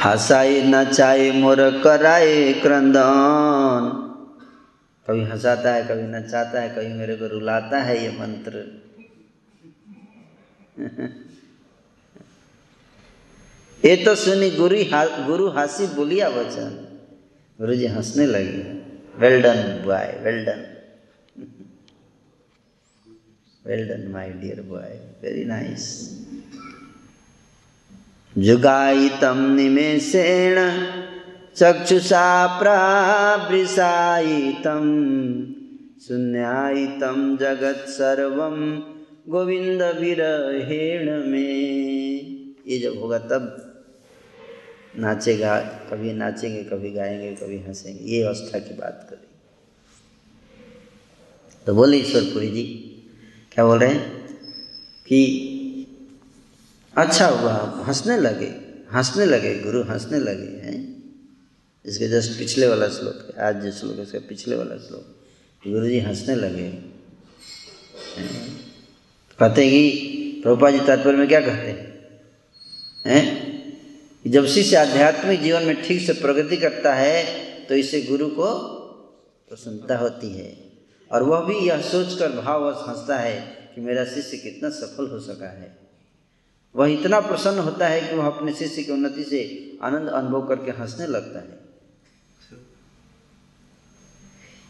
हंसाए नचाए मोर कराए क्रंदन। कभी हंसाता है, कभी नचाता है, कभी मेरे को रुलाता है ये मंत्र। ये तो सुनी गुरु हा, गुरु हासी बोलिया वचन। गुरु जी हंसने लगे। Well done boy well done well done my dear boy very nice जुगायितं निमेषेण चक्षुषा प्रावृषायितं शून्यायितं जगत्सर्वं गोविन्दविरहेण में। ये जब होगा तब नाचेगा, कभी नाचेंगे, कभी गाएँगे, कभी हंसेंगे, ये अवस्था की बात करें तो बोले ईश्वरपुरी जी, क्या बोल रहे हैं? कि अच्छा हुआ, हंसने लगे हंसने लगे, गुरु हंसने लगे, हैं? इसके जस्ट पिछले वाला श्लोक है, आज जो श्लोक है, इसका पिछले वाला श्लोक। गुरु जी हंसने लगे कहते हैं कि प्रभुपा जी तात्पर्य में क्या कहते हैं? जब शिष्य आध्यात्मिक जीवन में ठीक से प्रगति करता है तो इससे गुरु को प्रसन्नता होती है। और वह भी यह सोचकर भाववश हंसता है कि मेरा शिष्य कितना सफल हो सका है। वह इतना प्रसन्न होता है कि वह अपने शिष्य की उन्नति से आनंद अनुभव करके हंसने लगता है।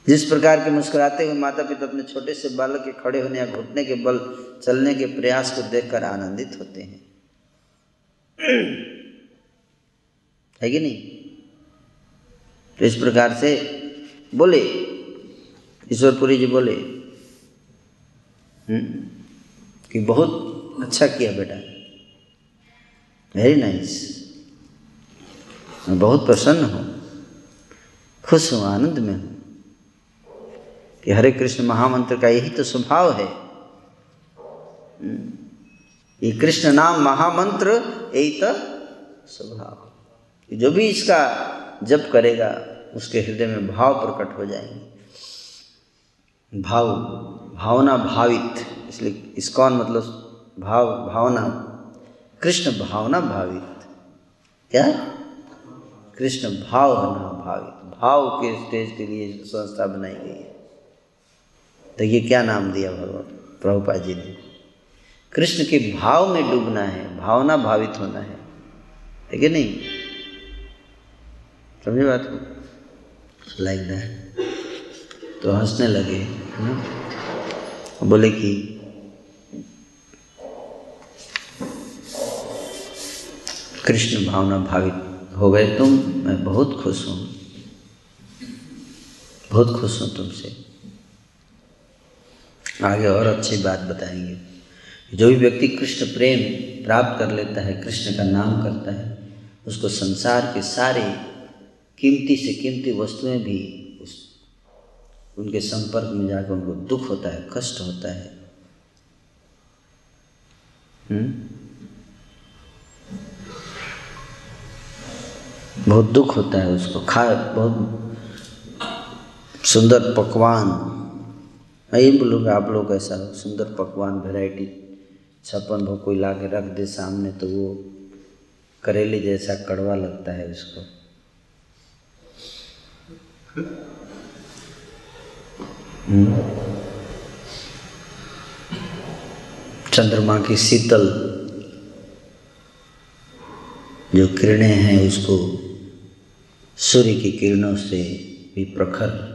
जिस प्रकार के मुस्कुराते हुए माता पिता अपने छोटे से बालक के खड़े होने या घुटने के बल चलने के प्रयास को देखकर आनंदित होते हैं। है कि नहीं? तो इस प्रकार से बोले। ईश्वरपुरी जी बोले कि बहुत अच्छा किया बेटा। वेरी नाइस मैं बहुत प्रसन्न हूँ, खुश हूँ, आनंद में हूँ कि हरे कृष्ण महामंत्र का यही तो स्वभाव है। ये कृष्ण नाम महामंत्र, यही तो स्वभाव कि जो भी इसका जप करेगा, उसके हृदय में भाव प्रकट हो जाएँगे। भाव, भावना भावित, इसलिए इसकौन मतलब भाव, भावना? कृष्ण भावना भावित। क्या? कृष्ण भाव ना भावित। भाव के स्टेज के लिए संस्था बनाई गई है। देखिए क्या नाम दिया भगवान प्रभुपा जी ने। कृष्ण के भाव में डूबना है, भावना भावित होना है। ठीक है नहीं? समझे बात? को लाइक दैट तो हंसने लगे ना? बोले कि, कृष्ण भावना भावित हो गए तुम, मैं बहुत खुश हूँ। बहुत खुश हूँ तुमसे। आगे और अच्छी बात बताएँगे। जो भी व्यक्ति कृष्ण प्रेम प्राप्त कर लेता है, कृष्ण का नाम करता है, उसको संसार के सारे कीमती से कीमती वस्तुएँ भी उस, उनके संपर्क में जाकर उनको दुख होता है, कष्ट होता है। हुँ? बहुत दुख होता है उसको। खा, बहुत सुंदर पकवान। मैं ये बोलूँगा आप लोग ऐसा सुंदर पकवान वैरायटी छप्पन भोग कोई ला के रख दे सामने तो वो करेले जैसा कड़वा लगता है उसको। चंद्रमा की शीतल जो किरणें हैं उसको सूर्य की किरणों से भी प्रखर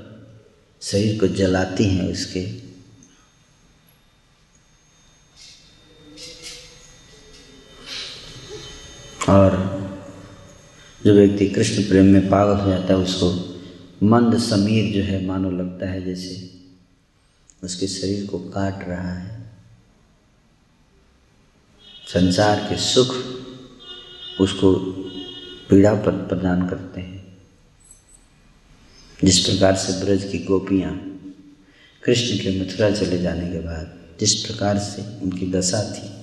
शरीर को जलाती हैं उसके। और जो व्यक्ति कृष्ण प्रेम में पागल हो जाता है उसको मंद समीर जो है, मानो लगता है जैसे उसके शरीर को काट रहा है। संसार के सुख उसको पीड़ा पर प्रदान करते हैं। जिस प्रकार से ब्रज की गोपियाँ कृष्ण के मथुरा चले जाने के बाद, जिस प्रकार से उनकी दशा थी।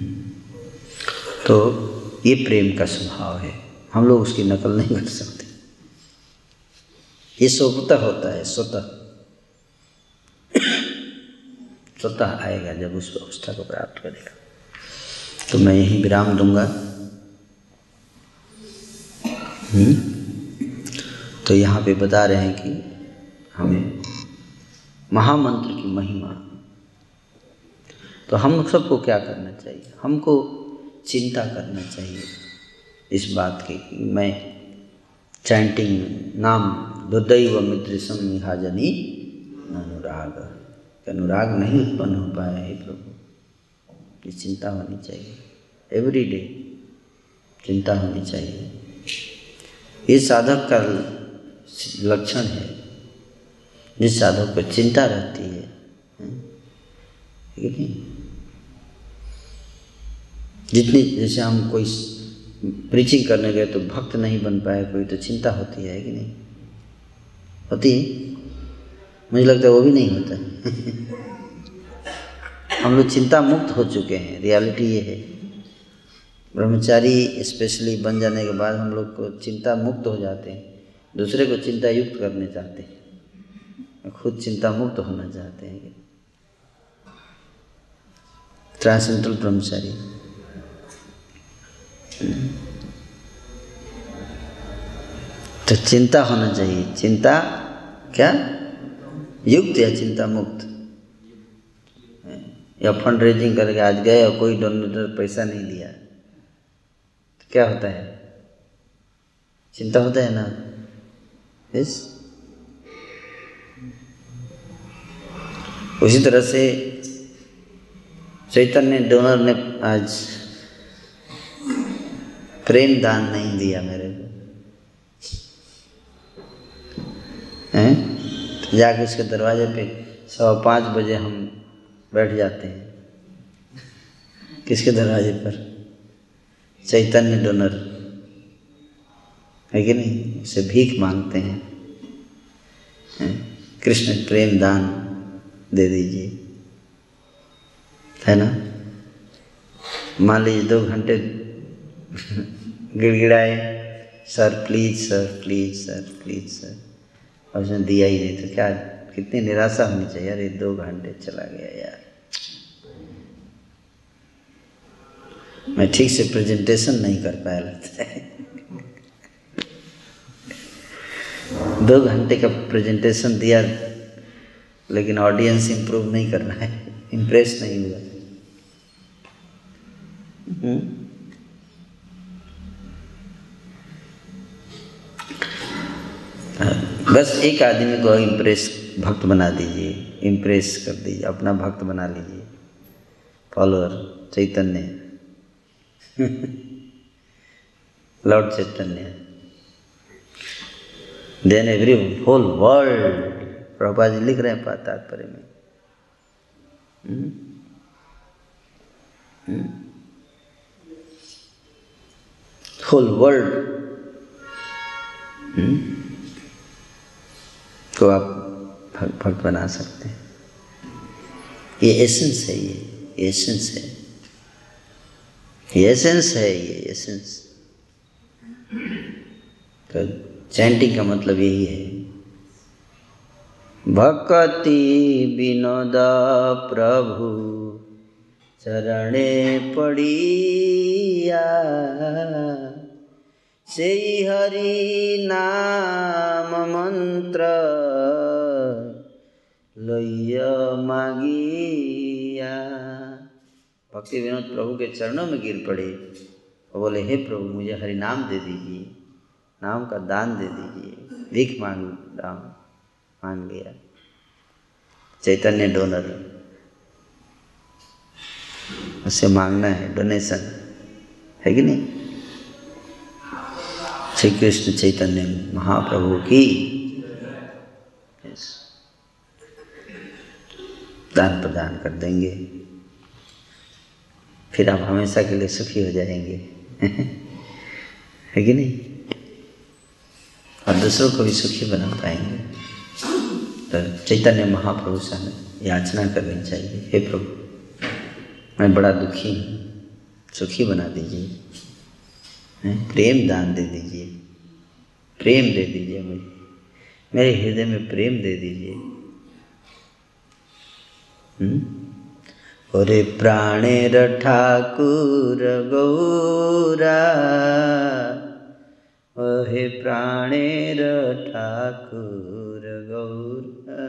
तो ये प्रेम का स्वभाव है। हम लोग उसकी नकल नहीं कर सकते। ये स्वतः होता है, स्वतः। स्वतः आएगा जब उस अवस्था को प्राप्त करेगा। तो मैं यही विराम दूँगा। हम्म? तो यहाँ पे बता रहे हैं कि हमें महामंत्र की महिमा। तो हम सबको क्या करना चाहिए? हमको चिंता करना चाहिए। इस बात की मैं चैंटिंग नाम दुदैव मित्र संहाजनी अनुराग। अनुराग नहीं उत्पन्न हो पाया है प्रभु। ये चिंता होनी चाहिए। एवरी डे चिंता होनी चाहिए। ये साधक का लक्षण है। जिस साधक को चिंता रहती है ठीक नहीं? जितनी जैसे हम कोई प्रीचिंग करने गए तो भक्त नहीं बन पाए, कोई तो चिंता होती है कि नहीं? होती है? मुझे लगता है वो भी नहीं होता। हम लोग चिंता मुक्त हो चुके हैं रियलिटी ये है। ब्रह्मचारी स्पेशली बन जाने के बाद हम लोग को चिंता मुक्त हो जाते हैं, दूसरे को चिंता युक्त करने चाहते हैं। खुद चिंता मुक्त होना चाहते हैं। ट्रांसेंट्रल ब्रह्मचारी। तो चिंता होना चाहिए। चिंता क्या? युक्त या चिंता मुक्त? या फंड रेजिंग करके आज गए और कोई डोनेटर पैसा नहीं दिया तो क्या होता है? चिंता होता है ना? यस उसी तरह से चैतन्य डोनर ने आज प्रेम दान नहीं दिया मेरे को। तो जाके उसके दरवाजे पे सवा पाँच बजे हम बैठ जाते हैं। किसके दरवाजे पर? चैतन्य डोनर। है कि नहीं? उसे भीख मांगते हैं। हैं? कृष्ण, प्रेम दान दे दीजिए। है ना? मान लीजिए दो घंटे गिड़गिड़ाए, sir, please sir please sir please, sir. और उसने दिया ही नहीं तो क्या कितनी निराशा होनी चाहिए यार ये दो घंटे चला गया यार। मैं ठीक से प्रेजेंटेशन नहीं कर पाया लगता है। दो घंटे का प्रेजेंटेशन दिया, लेकिन ऑडियंस इंप्रूव नहीं कर रहा है इम्प्रेस नहीं हुआ। बस एक आदमी को इम्प्रेस भक्त बना दीजिए इम्प्रेस कर दीजिए, अपना भक्त बना लीजिए। Follower Chaitanya. Lord Chaitanya. Then every whole world Prabhupada ji लिख रहे हैं तात्पर्य में। होल वर्ल्ड को आप भक्त बना सकते हैं। ये एसेंस है ये एसेंस है। ये एसेंस है ये एसेंस तो चैंटिंग का मतलब यही है। भक्ति विनोद प्रभु, चरणे पड़िया हरि नाम मंत्र। लैय मागिया। भक्ति विनोद प्रभु के चरणों में गिर पड़े। और बोले, हे प्रभु, मुझे हरि नाम दे दीजिए। नाम का दान दे दीजिए। भीख मांग, राम। मांग लिया। चैतन्य डोनर। उससे मांगना है, डोनेशन। है कि नहीं? श्री कृष्ण चैतन्य महाप्रभु की। दान प्रदान कर देंगे। फिर आप हमेशा के लिए सुखी हो जाएँगे। है कि नहीं? और दूसरों को भी सुखी बना पाएँगे। तो चैतन्य महाप्रभु से हमें याचना करनी चाहिए। हे प्रभु, मैं बड़ा दुखी हूँ। सुखी बना दीजिए। प्रेम दान दे दीजिए। प्रेम दे दीजिए मुझे। मेरे हृदय में प्रेम दे दीजिए। ओरे प्राणेर ठाकुर गौरा ओहे प्राणेर ठाकुर गौरा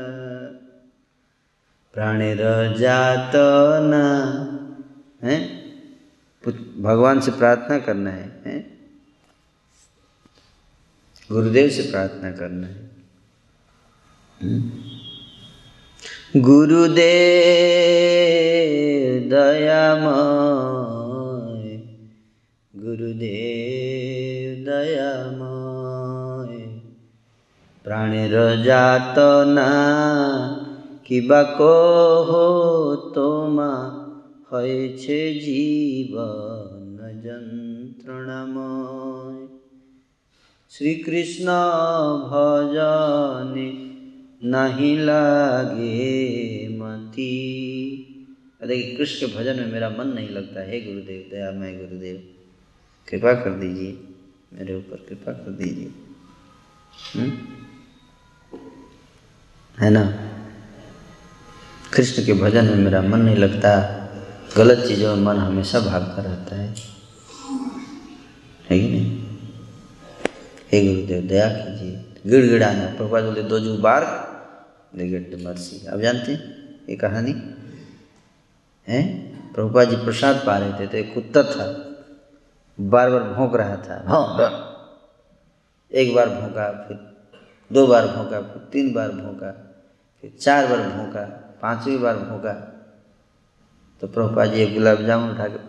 प्राणेर जात ना हैं? भगवान से प्रार्थना करना है, हैं? गुरुदेव से प्रार्थना करना है गुरुदेव दयामय गुरुदेव दयामय প্রাণের যাত না কিবা কহ তোমা হয়েছে জীবন যন্ত্রণাময় श्री कृष्ण भजने नहीं लागे मती। देखिए, कृष्ण के भजन में मेरा मन नहीं लगता। है गुरुदेव दया मैं गुरुदेव, कृपा कर दीजिए। मेरे ऊपर कृपा कर दीजिए। हम्म? है ना? कृष्ण के भजन में मेरा मन नहीं लगता। गलत चीज़ों में मन हमेशा भागता रहता है। है कि नहीं? हे गुरुदेव दया कीजिए गिड़गिड़ाना प्रभुपाद बोले दो जू बार गेट द मर्सी अब जानते हैं ये कहानी है प्रभुपाद जी प्रसाद पा रहे थे तो एक कुत्ता था बार बार भौंक रहा था हाँ एक बार भौंका फिर दो बार भौंका फिर तीन बार भौंका फिर चार बार भौंका पांचवी बार भौंका तो प्रभुपा जी एक गुलाब जामुन उठा के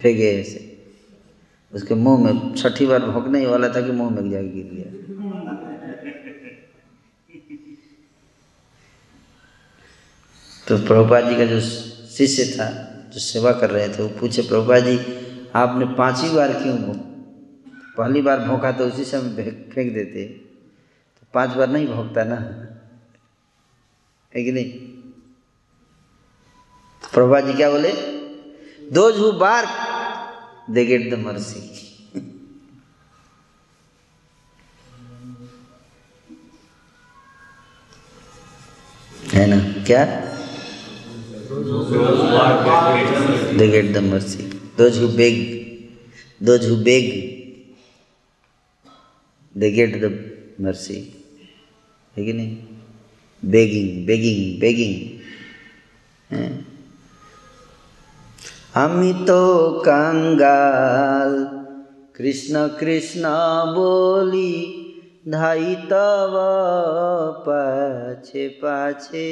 फेंके ऐसे उसके मुँह में छठी बार भोंकने ही वाला था कि मुँह में जाके गिर गया। तो प्रभुपा जी का जो शिष्य था, जो सेवा कर रहे थे, वो पूछे, प्रभुपाद जी, आपने पांचवी बार क्यों पहली बार भोंका तो उसी समय फेंक देते। तो पाँच बार नहीं भोंकता ना? है कि नहीं? तो प्रभुपाद जी क्या बोले? दो हु बार दे गेट द मर्सी है ना क्या they get the mercy. Those who beg, those who beg, they get the mercy. है कि नहीं बेगिंग बेगिंग बेगिंग আমি তো কাঙ্গাল কৃষ্ণ কৃষ্ণ বলি ধাই তব পাছে পাছে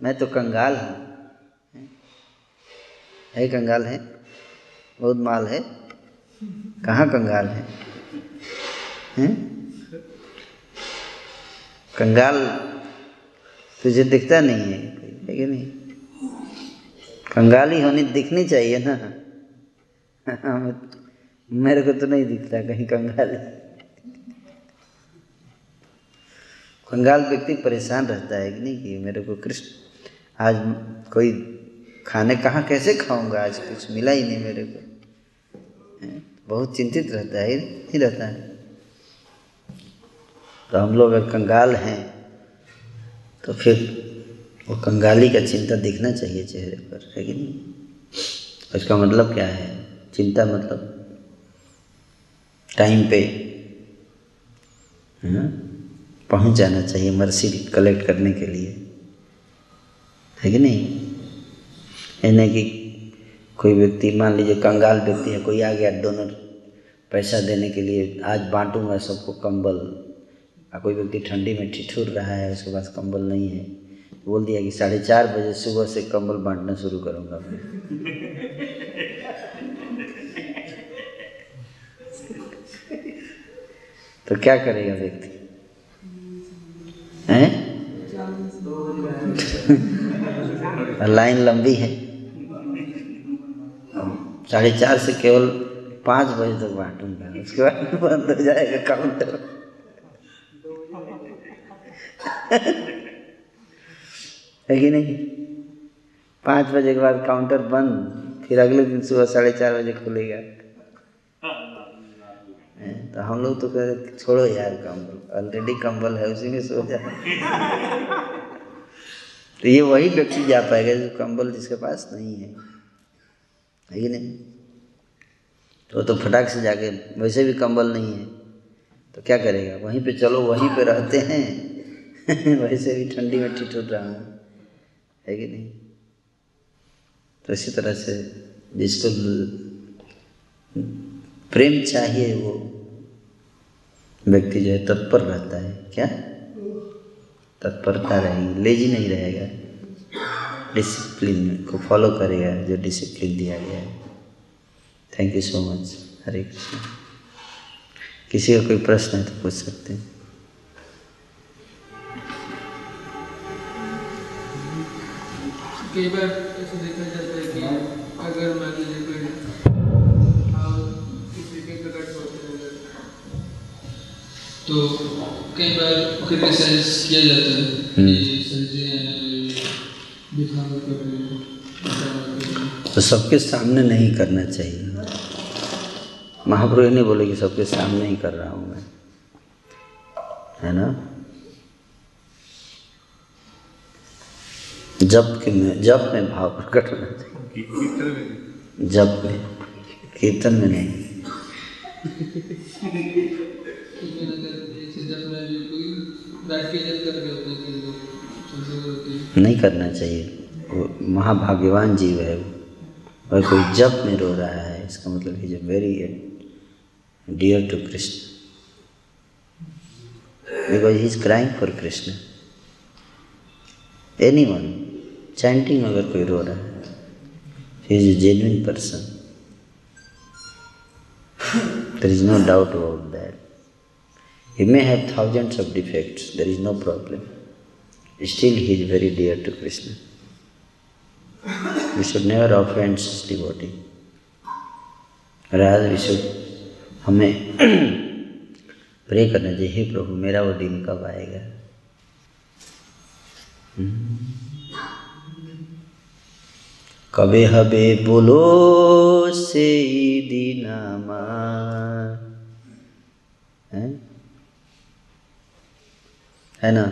मैं तो कंगाल हूँ है कंगाल है बहुत माल है कहाँ कंगाल है हैं कंगाल तुझे दिखता नहीं है है कि नहीं कंगाली होनी दिखनी चाहिए ना। मेरे को तो नहीं दिखता कहीं कंगाल। कंगाल व्यक्ति परेशान रहता है कि नहीं कि मेरे को कृष्ण, आज कोई खाने कहाँ कैसे खाऊँगा? आज कुछ मिला ही नहीं मेरे को। बहुत चिंतित रहता है, नहीं रहता है। तो हम लोग कंगाल हैं तो फिर वो कंगाली का चिंता दिखना चाहिए चेहरे पर, है कि नहीं? उसका मतलब क्या है? चिंता मतलब टाइम पे पहुँच जाना चाहिए मर्सी कलेक्ट करने के लिए, है कि नहीं? है यानी कि कोई व्यक्ति, मान लीजिए कंगाल व्यक्ति है, कोई आ गया डोनर पैसा देने के लिए, आज बांटूँगा सबको कंबल और कोई व्यक्ति ठंडी में ठिठुर रहा है, उसके पास कंबल नहीं है बोल दिया कि साढ़े चार बजे सुबह से कंबल बांटना शुरू करूँगा। तो क्या करेगा व्यक्ति? हैं? लाइन लंबी है। साढ़े चार से केवल पाँच बजे तक बांटूँगा। उसके बाद बंद हो जाएगा काउंटर है कि नहीं? पाँच बजे के बाद काउंटर बंद, फिर अगले दिन सुबह साढ़े चार बजे खुलेगा। तो हम लोग तो कह रहे छोड़ो यार कंबल ऑलरेडी कंबल है, उसी में सो जाए तो ये वही व्यक्ति जा पाएगा जो कंबल जिसके पास नहीं है। है कि नहीं? तो तो फटाक से जाके, वैसे भी कंबल नहीं है तो क्या करेगा? वहीं पे चलो, वहीं पे रहते हैं। वैसे भी ठंडी में ठिठुर रहा हूँ। है कि नहीं? तो इसी तरह से जिसको प्रेम चाहिए वो व्यक्ति जो है तत्पर रहता है। क्या? तत्परता रहेगी लेजी नहीं रहेगा। डिसिप्लिन को फॉलो करेगा, जो डिसिप्लिन दिया गया है। Thank you so much Hare Krishna. किसी का कोई प्रश्न है तो पूछ सकते हैं। कई बार ऐसा देखा जाता है कि अगर मान लीजिए हैं तो कई बार क्रिटिसाइज किया जाता है कि संजय दिखावा कर रहे हैं दिखावा कर रहे हैं तो सबके सामने नहीं करना चाहिए। महाप्रभु ये नहीं बोले कि सबके सामने ही कर रहा हूँ मैं। है ना? जब के में जब में भाव प्रकट होना चाहिए जब में कीर्तन में नहीं। जब जब नहीं। करना चाहिए। वो महाभाग्यवान जीव है वो। और कोई जप में रो रहा है इसका मतलब is very dear to Krishna because he is crying for Krishna any one chanting अगर कोई रो रहा है is a genuine person there is no doubt about that he may have thousands of defects there is no problem still he is very dear to Krishna we should never offends devoting राज विशुद्ध हमें pray करना चाहिए प्रभु, मेरा वो दिन कब आएगा. कबे हबे बोलो से दिन আমার है है ना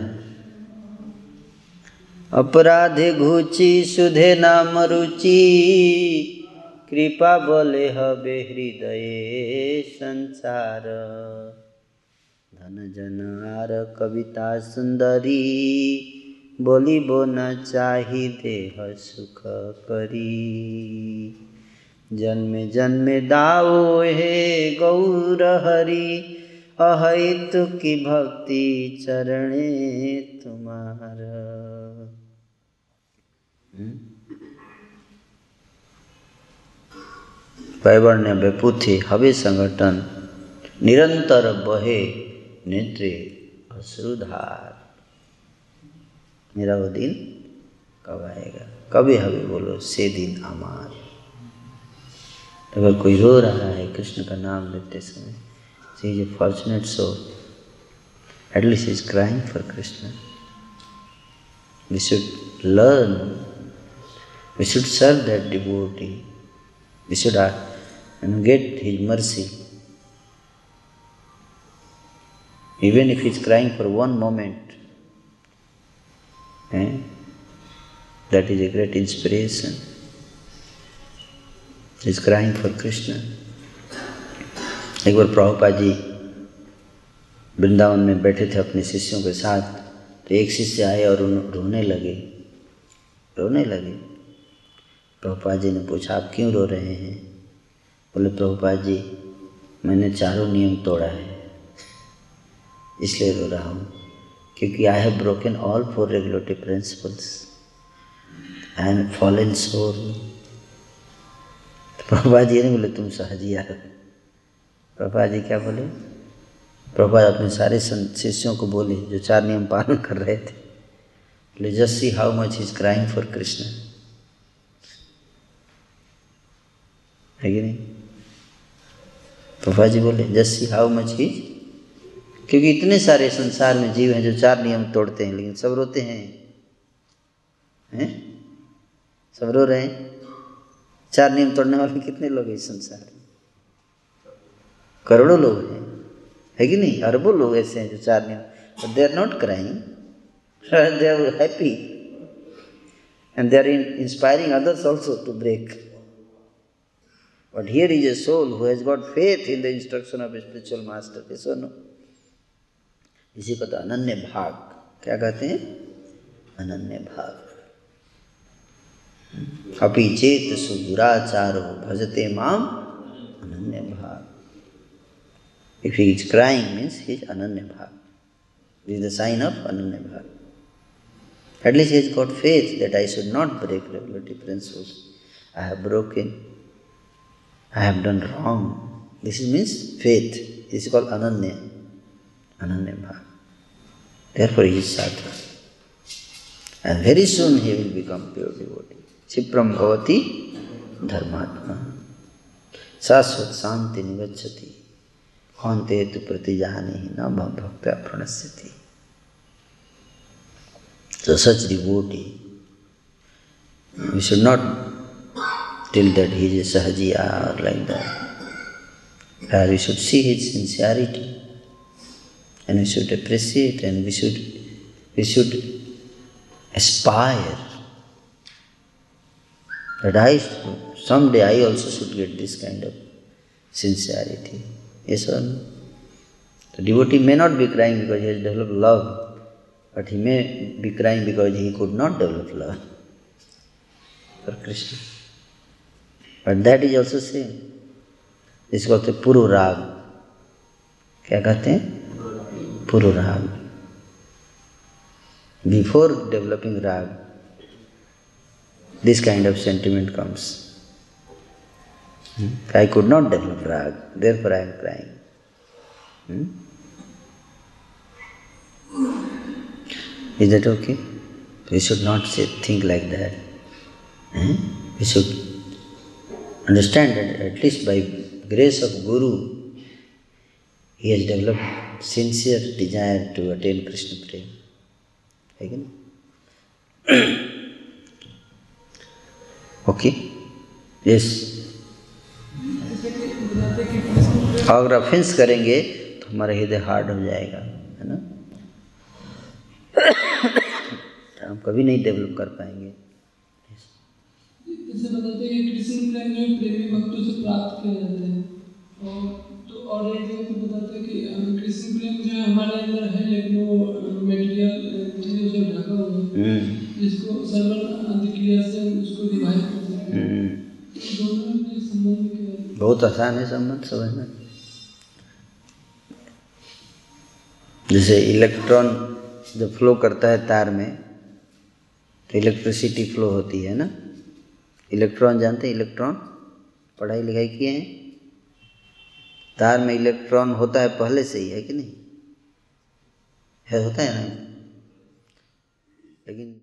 अपराधे घुची सुधे नाम रुचि कृपा बोले हबे हृदय संसार धन जन आर कविता सुंदरी बोलिबो न चाही देह सुख करी जन्मे जन्मे दाओ हे गौर हरि अहित की भक्ति चरणे तुम्हार। पैवर्ण्य बेपुथि हवे संगठन निरंतर बहे नेत्रे अश्रुधार मेरा वो दिन कब आएगा? कभी हवे बोलो, से दिन हमार अगर कोई रो रहा है, कृष्ण का नाम लेते समय she is a fortunate soul at least is crying for Krishna we should learn we should serve that devotee we should get his mercy even if he's crying for one moment eh, that is a great inspiration. He's crying for krishna. एक बार प्रभुपा जी वृंदावन में बैठे थे अपने शिष्यों के साथ तो एक शिष्य आए और रोने लगे। रोने लगे। प्रभुपा जी ने पूछा आप क्यों रो रहे हैं? बोले प्रभुपा जी मैंने चारों नियम तोड़ा है इसलिए रो रहा हूँ। क्योंकि I have broken all four regulatory principles I am fallen soul Prabhupada ji ने बोले, तुम सहजिया प्रभुपाद जी क्या बोले? प्रभा अपने सारे शिष्यों को बोले, जो चार नियम पालन कर रहे थे बोले just see how much is crying for Krishna है कि नहीं? प्रभुपाद जी बोले just see how much is क्योंकि इतने सारे संसार में जीव हैं जो चार नियम तोड़ते हैं, लेकिन सब रोते हैं। हैं? सब रो रहे हैं? चार नियम तोड़ने वाले कितने लोग हैं इस संसार में? करोड़ों लोग हैं। है कि नहीं? अरबों लोग ऐसे हैं जो चार नियम they are not crying they are happy and they are inspiring others also to break but here is a soul who has got faith in the instruction of spiritual master so no इसी को तो अनन्य भाग, क्या कहते हैं? अनन्य भाग। अपि चेत सुदुराचारो भजते माम अनन्य भाग। If is crying means is अनन्य भाग। इज़ द साइन ऑफ़ अनन्य भाग। At least he has got faith that I should not break regulatory principles I have broken I have done wrong this means faith is called अनन्य। Ananya Bhava. Therefore he is sadhu. And very soon he will become pure devotee. Chipram bhavati dharmatma. शांति निगच्छति कौनते तु प्रतिजाने ही न भक्त प्रणश्यति So such devotee, we should not tell that he is a sahajiya or like that. Rather, we should see his sincerity and we should appreciate and we should we should aspire that I someday I also should get this kind of sincerity. Yes or no? The devotee may not be crying because he has developed love, but he may be crying because he could not develop love for Krishna. But that is also same. This is called the Puru Rag. क्या कहते हैं पूर्व राग before developing राग this kind of sentiment comes I could not develop राग therefore I am crying is that okay we should not say think like that we should understand at least by grace of guru he has developed sincere desire to attain Krishna Prem. Again? Okay yes अगर offence करेंगे तो हमारा हृदय hard हो जाएगा, है ना? तो हम कभी नहीं डेवलप कर पाएँगे। जैसे बताते हैं कि प्रेम में प्रेमी भक्तों से प्राप्त किया जाता है। और और एक जगह पे बताते हैं कि कृष्ण प्रेम जो हमारे अंदर है लेकिन वो मेटेरियल चीज़ों से ढका हुआ है हम्म, जिसको सर्वन आदि क्रिया से उसको रिवाइव कर सकते हैं। हम्म, तो दोनों में संबंध क्या है? बहुत आसान है संबंध समझना। जैसे इलेक्ट्रॉन जब फ्लो करता है तार में तो इलेक्ट्रिसिटी फ्लो होती है ना? इलेक्ट्रॉन जानते हैं इलेक्ट्रॉन पढ़ाई लिखाई किए हैं? तार में इलेक्ट्रॉन होता है पहले से ही, है कि नहीं? है, होता है ना? लेकिन